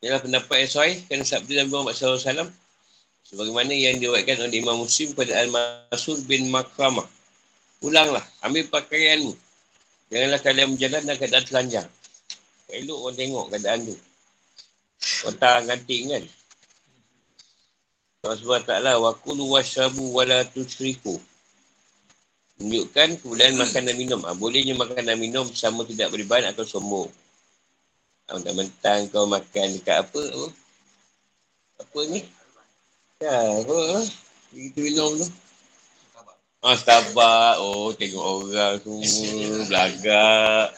Ialah pendapat yang sahih. Kerana sabda Nabi Muhammad SAW. Sebagaimana yang diwakilkan oleh Imam Muslim pada Al-Masur bin Makramah. Ulanglah. Ambil pakaianmu. Janganlah kalian berjalan dan keadaan telanjang. Elok orang tengok keadaan tu. Otak ganting kan. Allah SWT lah. Wakulu wasyabu wala tusriku. Tunjukkan kemudian makan dan minum. Ha, bolehnya makan dan minum sama tidak beribahan atau sombong. Ha, mentang-mentang kau makan dekat apa? Apa, apa ni? Ya, apa? Itu minum tu. Ah, Starbucks. Oh, tengok orang semua. Belagak.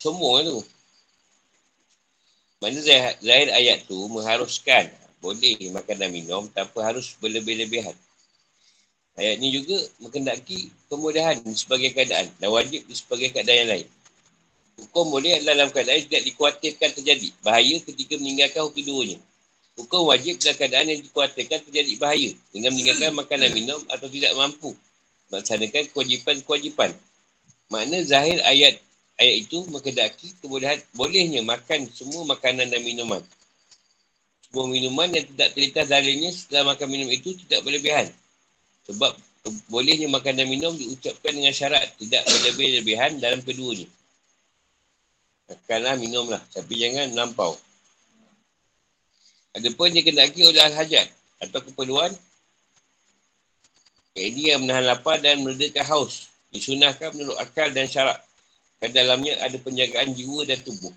Semua tu. Mana zahir, ayat tu mengharuskan boleh makan dan minum tanpa harus berlebih-lebihan. Ayat ni juga mengendaki kemudahan sebagai keadaan dan wajib sebagai keadaan yang lain. Hukum boleh dalam keadaan tidak dikuatirkan terjadi bahaya ketika meninggalkan hukum keduanya. Hukum wajib dalam keadaan yang dikuatirkan terjadi bahaya dengan meninggalkan makanan minum atau tidak mampu melaksanakan kewajipan-kewajipan. Makna zahir ayat ayat itu mengendaki kemudahan bolehnya makan semua makanan dan minuman. Semua minuman yang tidak terlintas dalilnya setelah makan minum itu tidak berlebihan. Sebab bolehnya makan dan minum diucapkan dengan syarat tidak berlebih-lebihan dalam keduanya. Makanlah, minumlah. Tapi jangan melampau. Ada pun dia kena oleh al-hajat atau keperluan. Ini yang menahan lapar dan meredakan haus. Disunahkan menurut akal dan syarat. Kat dalamnya ada penjagaan jiwa dan tubuh.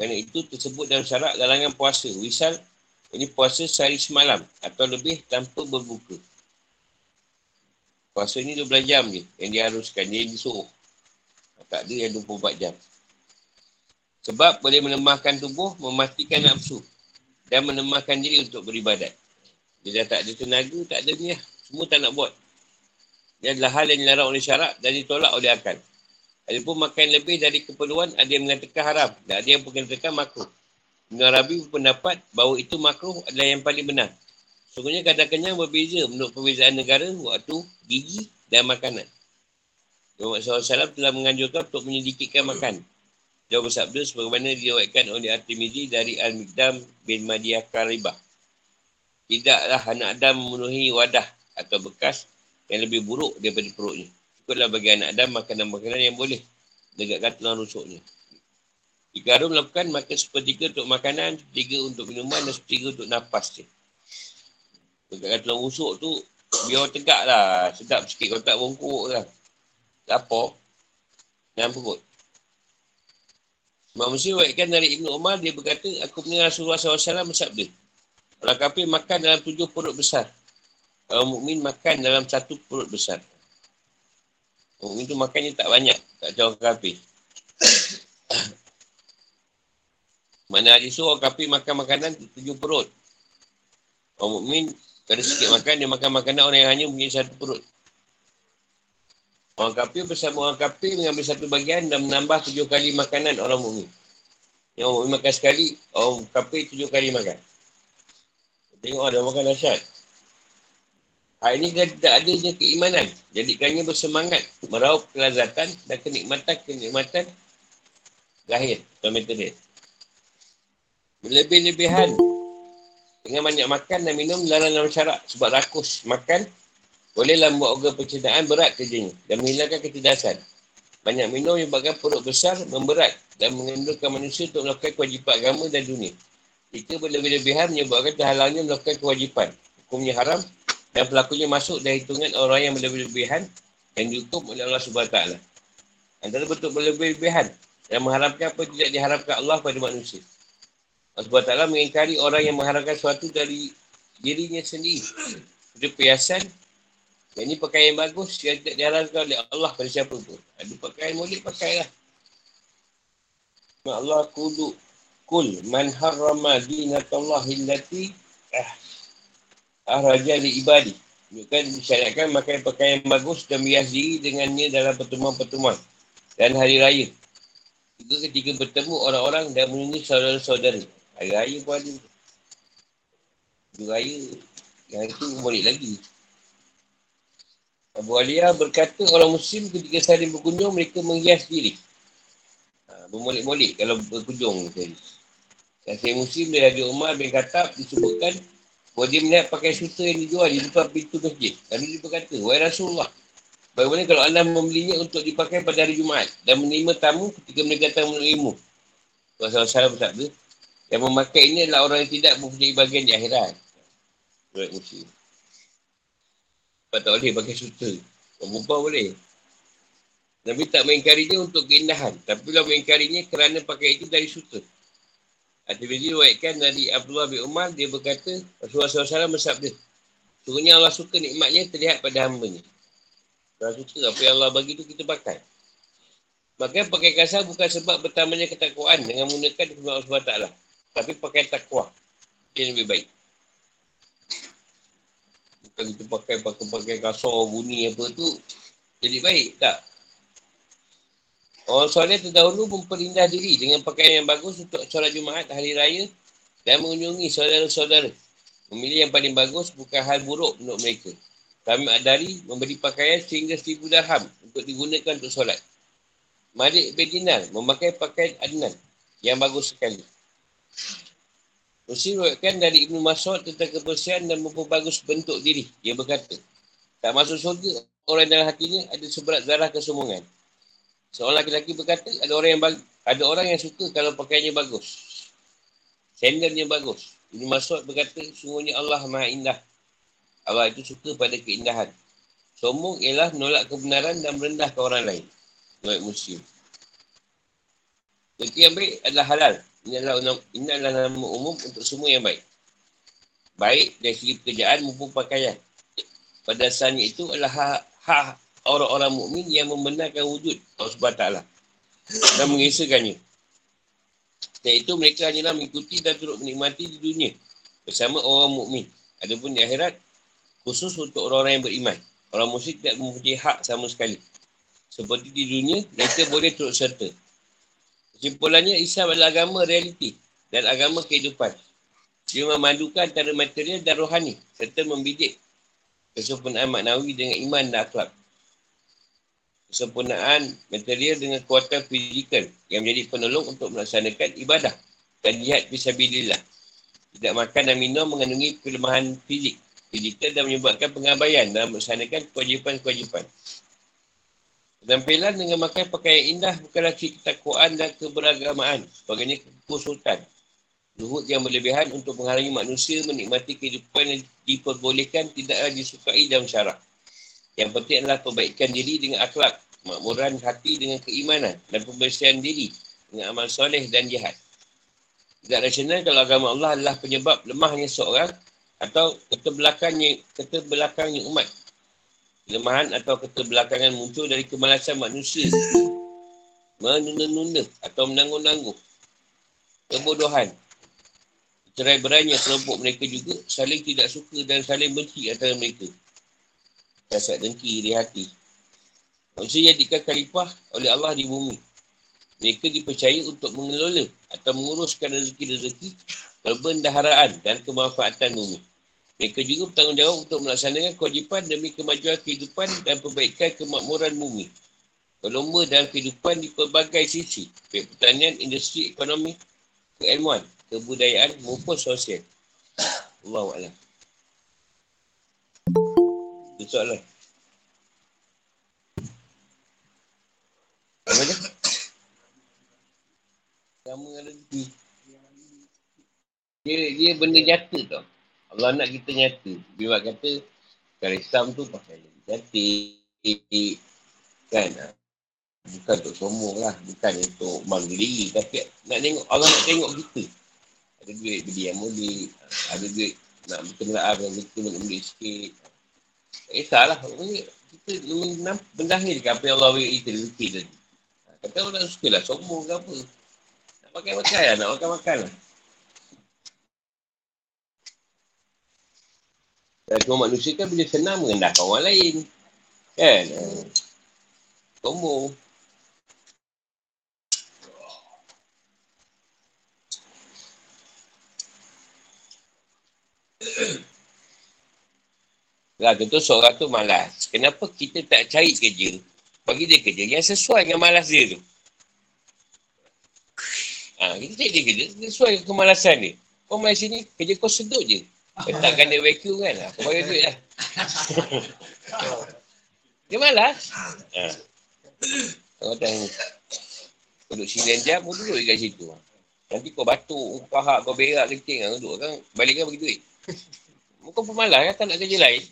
Kerana itu tersebut dalam syarat galangan puasa. Wisal, ini puasa sehari semalam atau lebih tanpa berbuka. Puasa ni 12 jam je yang diharuskan. Dia disuruh. Tak ada yang 24 jam. Sebab boleh melemahkan tubuh, mematikan nafsu dan menemahkan diri untuk beribadat. Dia dah tak ada tenaga, tak ada ni lah. Semua tak nak buat. Dia adalah hal yang dilarang oleh syarak dan ditolak oleh akal. Ada pun makan lebih dari keperluan, ada yang mengatakan haram dan ada yang mengatakan makruh. Ibn Arabi berpendapat bahawa itu makruh adalah yang paling benar. Sungguhnya kadang-kadang berbeza menurut perbezaan negara, waktu, gigi dan makanan. Muhammad SAW telah menganjurkan untuk menyedikitkan makan. Dia bersabda sebagaimana diriwayatkan oleh At-Tirmizi dari Al-Mikdam bin Madiyah Karibah. Tidaklah anak Adam memenuhi wadah atau bekas yang lebih buruk daripada perutnya. Cukuplah bagi anak Adam makanan-makanan yang boleh negakkan tulang rusuknya. Jika Arum melakukan, maka sepertiga untuk makanan, sepertiga untuk minuman dan sepertiga untuk nafas dia. Negakkan tulang rusuk tu, biar tegak lah. Sedap sikit kalau tak bongkok lah. Lapar. Dan perut. Imam Muslim wakilkan dari Ibn Umar, dia berkata, aku mendengar Rasulullah SAW bersabda, Orang kafir makan dalam tujuh perut besar. Orang mukmin makan dalam satu perut besar. Orang mukmin tu makannya tak banyak. Tak jauh kafir. Mana hadis tu orang kafir makan makanan tujuh perut. Orang mukmin kalau sikit makan, dia makan makanan orang yang hanya punya satu perut. Orang kafir bersama orang kafir mengambil satu bagian dan menambah tujuh kali makanan orang mukmin. Yang orang mukmin makan sekali, orang kafir tujuh kali makan. Tengok ada makan dahsyat. Hal ini kan tidak adanya keimanan. Jadikannya bersemangat meraup kelazatan dan kenikmatan-kenikmatan lahir atau metode. Berlebih-lebihan dengan banyak makan dan minum dalam syarat sebab rakus makan Bolehlah membuat organ pencernaan berat kerjanya dan menghilangkan kecerdasan. Banyak minum menyebabkan perut besar memberat dan mengendurkan manusia untuk melakukan kewajipan agama dan dunia. Jika berlebih-lebihan menyebabkan terhalangnya melakukan kewajipan. Hukumnya haram dan pelakunya masuk dari hitungan orang yang berlebih-lebihan yang dihukum oleh Allah SWT. Antara bentuk berlebih-lebihan yang mengharapkan apa tidak diharapkan Allah pada manusia. Allah SWT mengingkari orang yang mengharapkan sesuatu dari dirinya sendiri. Seperti perhiasan yang ini pakaian bagus yang tidak diharapkan oleh Allah pada siapa pun. Ada pakaian boleh pakailah. Allah kudu kul man harrama allati ah ahraja li ibadi Menunjukkan disyariatkan makan pakaian yang bagus dan bias diri dengannya dalam pertemuan-pertemuan dan hari raya. Juga ketika bertemu orang-orang dan menunggu saudara-saudara. Hari raya pun ada. Hari raya yang itu boleh lagi. Abu Aliyah berkata orang Muslim ketika saling berkunjung mereka menghias diri. Ha, bermolek-molek kalau berkunjung. Saya Muslim dari Haji Umar bin Khattab disebutkan bahawa dia melihat pakai sutra yang dijual di depan pintu masjid. Lalu dia berkata, Wahai Rasulullah, bagaimana kalau anda membelinya untuk dipakai pada hari Jumaat dan menerima tamu ketika mereka datang menerimu? Rasulullah SAW bersabda, yang memakai ini adalah orang yang tidak mempunyai bagian di akhirat. Surat Muslim. Sebab tak boleh pakai sutra. Perempuan boleh. Nabi tak mengingkarinya untuk keindahan. Tapi kalau mengingkarinya kerana pakai itu dari sutra. At-Tirmidzi riwayatkan dari Abdullah bin Umar dia berkata Rasulullah SAW bersabda Sungguhnya Allah suka nikmatnya terlihat pada hamba-Nya. Allah suka apa yang Allah bagi tu kita pakai. Maka pakai kasar bukan sebab bertambahnya ketakwaan dengan menggunakan firman Allah SWT. Tapi pakai takwa. Yang lebih baik. Bukan kita pakai pakai pakai kasar bunyi apa tu. Jadi baik tak? Orang soleh terdahulu memperindah diri dengan pakaian yang bagus untuk solat Jumaat hari raya dan mengunjungi saudara-saudara. Memilih yang paling bagus bukan hal buruk untuk mereka. Kami adari memberi pakaian sehingga seribu darham untuk digunakan untuk solat. Malik bin Dinar memakai pakaian Adnan yang bagus sekali. Muslim ruatkan dari Ibnu Mas'ud tentang kebersihan dan memperbagus bentuk diri. Dia berkata, tak masuk surga orang dalam hatinya ada seberat darah kesombongan. Seorang lelaki berkata, ada orang yang bag- ada orang yang suka kalau pakaiannya bagus. Sandalnya bagus. Ini maksud berkata, sungguhnya Allah maha indah. Allah itu suka pada keindahan. Sombong ialah menolak kebenaran dan merendahkan orang lain. Baik Muslim. Jadi yang baik adalah halal. Ini adalah, ini adalah nama umum untuk semua yang baik. Baik dari segi pekerjaan maupun pakaian. Pada asalnya itu adalah hak, hak orang-orang mukmin yang membenarkan wujud Allah SWT dan mengesahkannya. Dan itu mereka hanyalah mengikuti dan turut menikmati di dunia bersama orang mukmin. Adapun di akhirat, khusus untuk orang-orang yang beriman. Orang musyrik tidak mempunyai hak sama sekali. Seperti di dunia, mereka boleh turut serta. Kesimpulannya, Islam adalah agama realiti dan agama kehidupan. Dia memandukan antara material dan rohani serta membidik kesempurnaan maknawi dengan iman dan akhlak kesempurnaan material dengan kekuatan fizikal yang menjadi penolong untuk melaksanakan ibadah dan jihad fisabilillah. Tidak makan dan minum mengandungi kelemahan fizik, fizikal dan menyebabkan pengabaian dalam melaksanakan kewajipan-kewajipan. Penampilan dengan makan pakaian indah bukanlah ketakwaan dan keberagamaan sebagainya kekusultan. Luhut yang berlebihan untuk menghalangi manusia menikmati kehidupan yang diperbolehkan tidaklah disukai dalam syarak. Yang penting adalah perbaikan diri dengan akhlak, makmuran hati dengan keimanan dan pembersihan diri dengan amal soleh dan jihad. Tidak rasional kalau agama Allah adalah penyebab lemahnya seorang atau keterbelakangnya, keterbelakangnya umat. Kelemahan atau keterbelakangan muncul dari kemalasan manusia menunda-nunda atau menanggung-nanggung. Kebodohan. Cerai beranya kelompok mereka juga saling tidak suka dan saling benci antara mereka rasa dengki di hati. Manusia jadikan khalifah oleh Allah di bumi. Mereka dipercaya untuk mengelola atau menguruskan rezeki-rezeki, perbendaharaan dan kemanfaatan bumi. Mereka juga bertanggungjawab untuk melaksanakan kewajipan demi kemajuan kehidupan dan perbaikan kemakmuran bumi. Berlomba dalam kehidupan di pelbagai sisi, baik pertanian, industri, ekonomi, keilmuan, kebudayaan maupun sosial. Allah Allah. Soalan. Apa dia? Sama rezeki. Dia, dia benda nyata tau. Allah nak kita nyata. Bila kata, kalau Islam tu pakai cantik. Kan? Bukan untuk sombong lah. Bukan untuk bangga diri. Tapi nak tengok, Allah nak tengok kita. Ada duit beli yang boleh. Ada duit nak berkenaan dengan kita nak beli sikit. Tak kisahlah. Kita mendahirkan apa yang Allah beri kita rezeki tadi. Kata orang tak suka lah. Sombong ke apa. Nak makan-makan lah. Nak makan-makan lah. Dan semua manusia kan bila senang mengendahkan orang lain. Kan? Uh, sombong. Lah, contoh seorang tu malas. Kenapa kita tak cari kerja? Bagi dia kerja yang sesuai dengan malas dia tu. Ha, kita cari dia kerja sesuai dengan kemalasan dia. Kau main sini, kerja kau sedut je. Letakkan dia vacuum kan. Kau bagi duit lah. dia malas. Ha. Kau tak duduk sini jam, kau duduk kat situ. Nanti kau batuk, pahak, kau berak kencing. Kau duduk kan, balik kan bagi duit. Kau pemalas kan, tak nak kerja lain.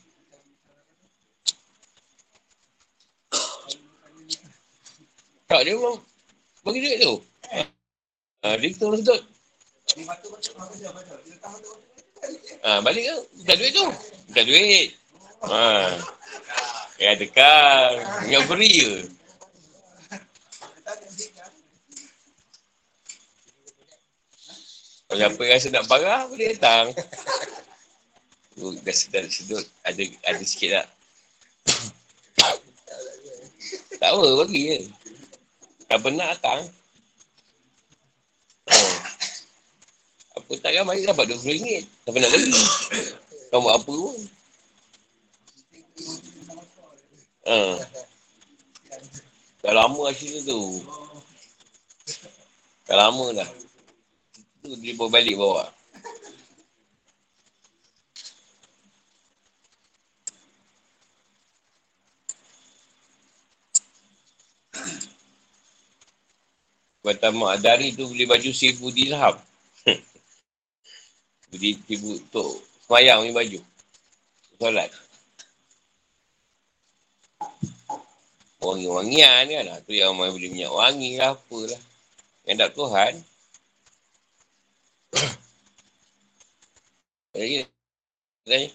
Tak, dia memang bagi duit tu. Ha, dia orang sedut. Ha, balik ke? Bukan duit tu. Bukan duit. Ha. Ya, dekat. Ingat beri je. Kalau siapa rasa nak parah, boleh datang. Oh, dah sedar sedut. Ada ada sikit tak? tak apa, bagi je. Tak pernah. Oh. Apa tak kan mari dapat RM20. Tak pernah beli. Kau buat apa pun. Ha. Dah lama sini tu. Dah lama dah. Tu dia balik bawa. Mak dari tu beli baju seribu dirham. beli seribu tu semayang ni baju. Solat. Wangi-wangian kan lah. Tu yang main beli minyak wangi lah apalah. Yang tak Tuhan. Lagi. Lagi.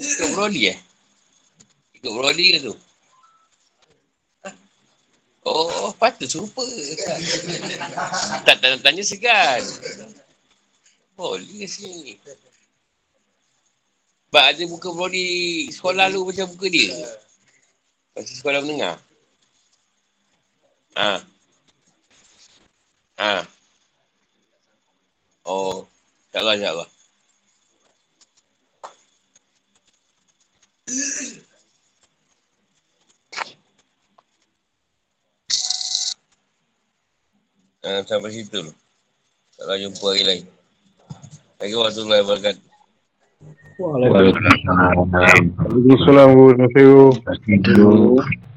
Ikut Brody eh? Ikut Brody ke tu? Oh, patut serupa. tak tak tanya segan. Boleh sini. Sebab ada buka Brody sekolah lu macam buka dia. Masih sekolah menengah. Ha. Ha. Oh, insyaAllah, insyaAllah. Uh, sampai situ dulu. Kalau jumpa hari lain. Lagi waktu lain berkat. Waalaikumsalam. Waalaikumsalam. Waalaikumsalam.